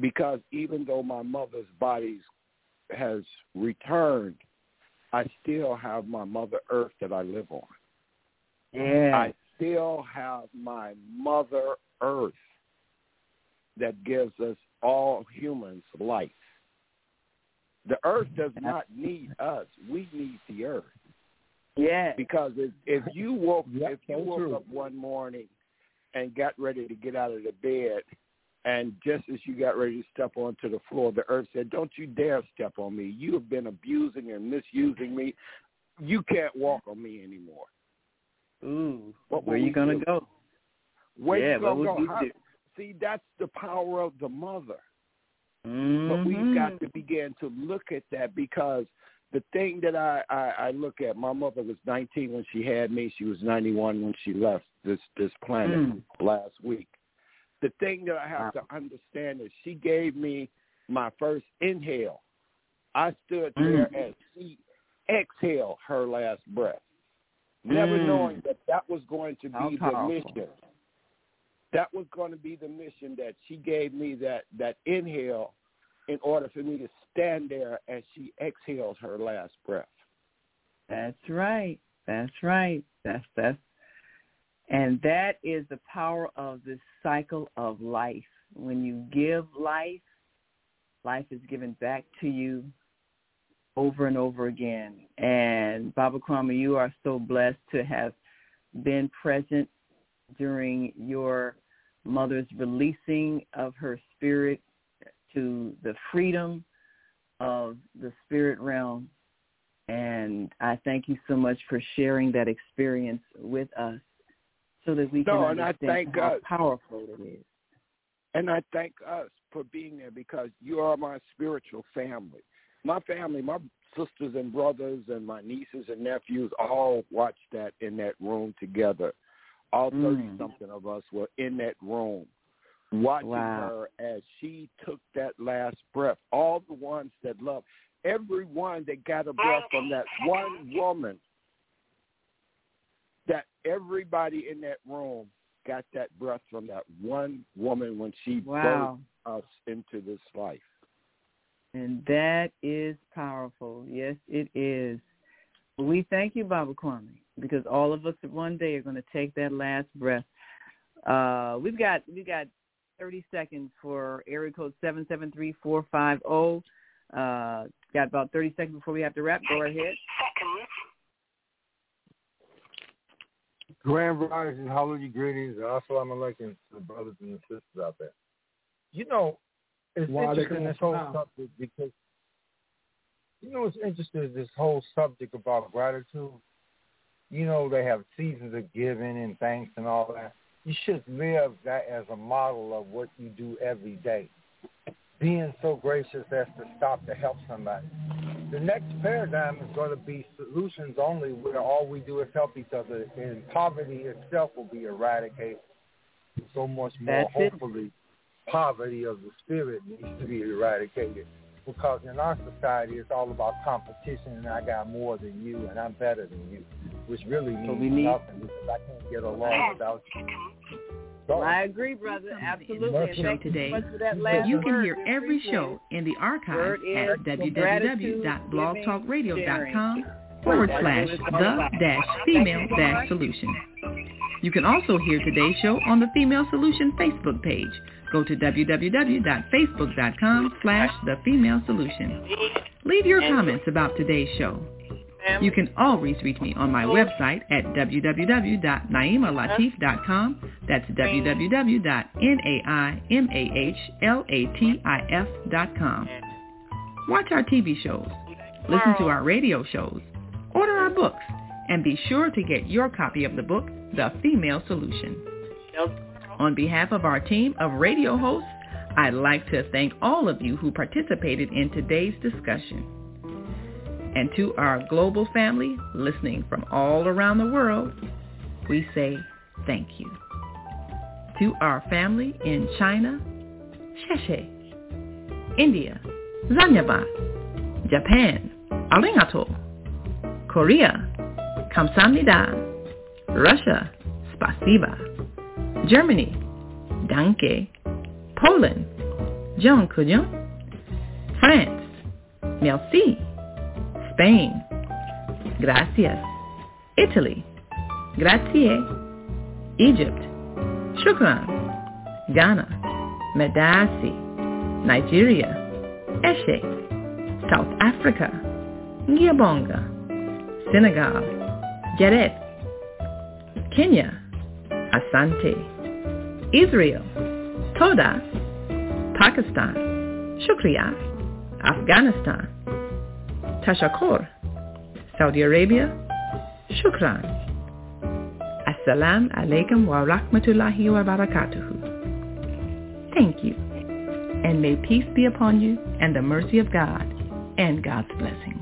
Because even though my mother's body has returned, I still have my Mother Earth that I live on. Yes. I still have my Mother Earth that gives us all humans life. The earth does not need us. We need the earth. Yeah. Because if if you woke Yep, if you woke true. up one morning and got ready to get out of the bed and just as you got ready to step onto the floor, the earth said, Don't you dare step on me. You have been abusing and misusing me. You can't walk on me anymore. Ooh. What where will you gonna do? go? Where yeah, you gonna would go? we How- do? See, that's the power of the mother. But Mhm. we've got to begin to look at that because the thing that I, I, I look at, my mother was 19 when she had me. She was 91 when she left this, this planet Mm. last week. The thing that I have to understand is she gave me my first inhale. I stood there Mm. and she exhaled her last breath, never Mm. knowing that that was going to be the mission that was going to be the mission that she gave me that that inhale in order for me to stand there as she exhales her last breath. That's right. That's right. That's that's and that is the power of this cycle of life. When you give life, life is given back to you over and over again. And Baba Kwame, you are so blessed to have been present during your mother's releasing of her spirit to the freedom of the spirit realm. And I thank you so much for sharing that experience with us so that we can No, understand thank how God. powerful it is. And I thank us for being there because you are my spiritual family. My family, my sisters and brothers and my nieces and nephews all watched that in that room together. All Mm. 30 something of us were in that room watching Wow. her as she took that last breath. All the ones that loved, everyone that got a breath from that one woman, that everybody in that room got that breath from that one woman when she Wow. birthed us into this life. And that is powerful. Yes, it is. We thank you, Baba Kwame, because all of us one day are going to take that last breath. Uh, we've got we've got 30 seconds for area code seven seven three four five zero. Uh, got about 30 seconds before we have to wrap. Go ahead. Grand Rising, holiday greetings, and assalamu alaikum to the brothers and the sisters out there. You know, it's Wa interesting this whole assalam. subject because you know what's interesting this whole subject about gratitude. You know, they have seasons of giving and thanks and all that. You should live that as a model of what you do every day. Being so gracious as to stop to help somebody. The next paradigm is going to be solutions only where all we do is help each other and poverty itself will be eradicated. So much more That's it. hopefully poverty of the spirit needs to be eradicated. Because in our society it's all about competition and I got more than you and I'm better than you. Which really means So we need- nothing because I can't get along without you. So, I agree, brother. Absolutely. Show thank you today, for that but you can hear every show in the archive Word at is www.blogtalkradio.com forward slash the dash female dash solution. You can also hear today's show on the Female Solution Facebook page. Go to www.facebook.com slash the female solution. Leave your comments about today's show. You can always reach me on my website at www.naimalatif.com. That's www.naimalatif.com. Watch our TV shows, listen to our radio shows, order our books, and be sure to get your copy of the book, The Female Solution. On behalf of our team of radio hosts, I'd like to thank all of you who participated in today's discussion. And to our global family listening from all around the world, we say thank you. To our family in China, Sheshe, India, Zanyaba, Japan, Arigato, Korea, Kamsamnida, Russia, Spasiba, Germany, Danke, Poland, John France, Merci, Spain, Gracias, Italy, Grazie, Egypt, Shukran, Ghana, Medasi, Nigeria, Eshe, South Africa, Giabonga, Senegal, Geret. Kenya, Asante. Israel, Toda. Pakistan, Shukriya. Afghanistan, Tashakor. Saudi Arabia, Shukran. Assalamu alaikum wa rahmatullahi wa barakatuhu. Thank you. And may peace be upon you and the mercy of God and God's blessings.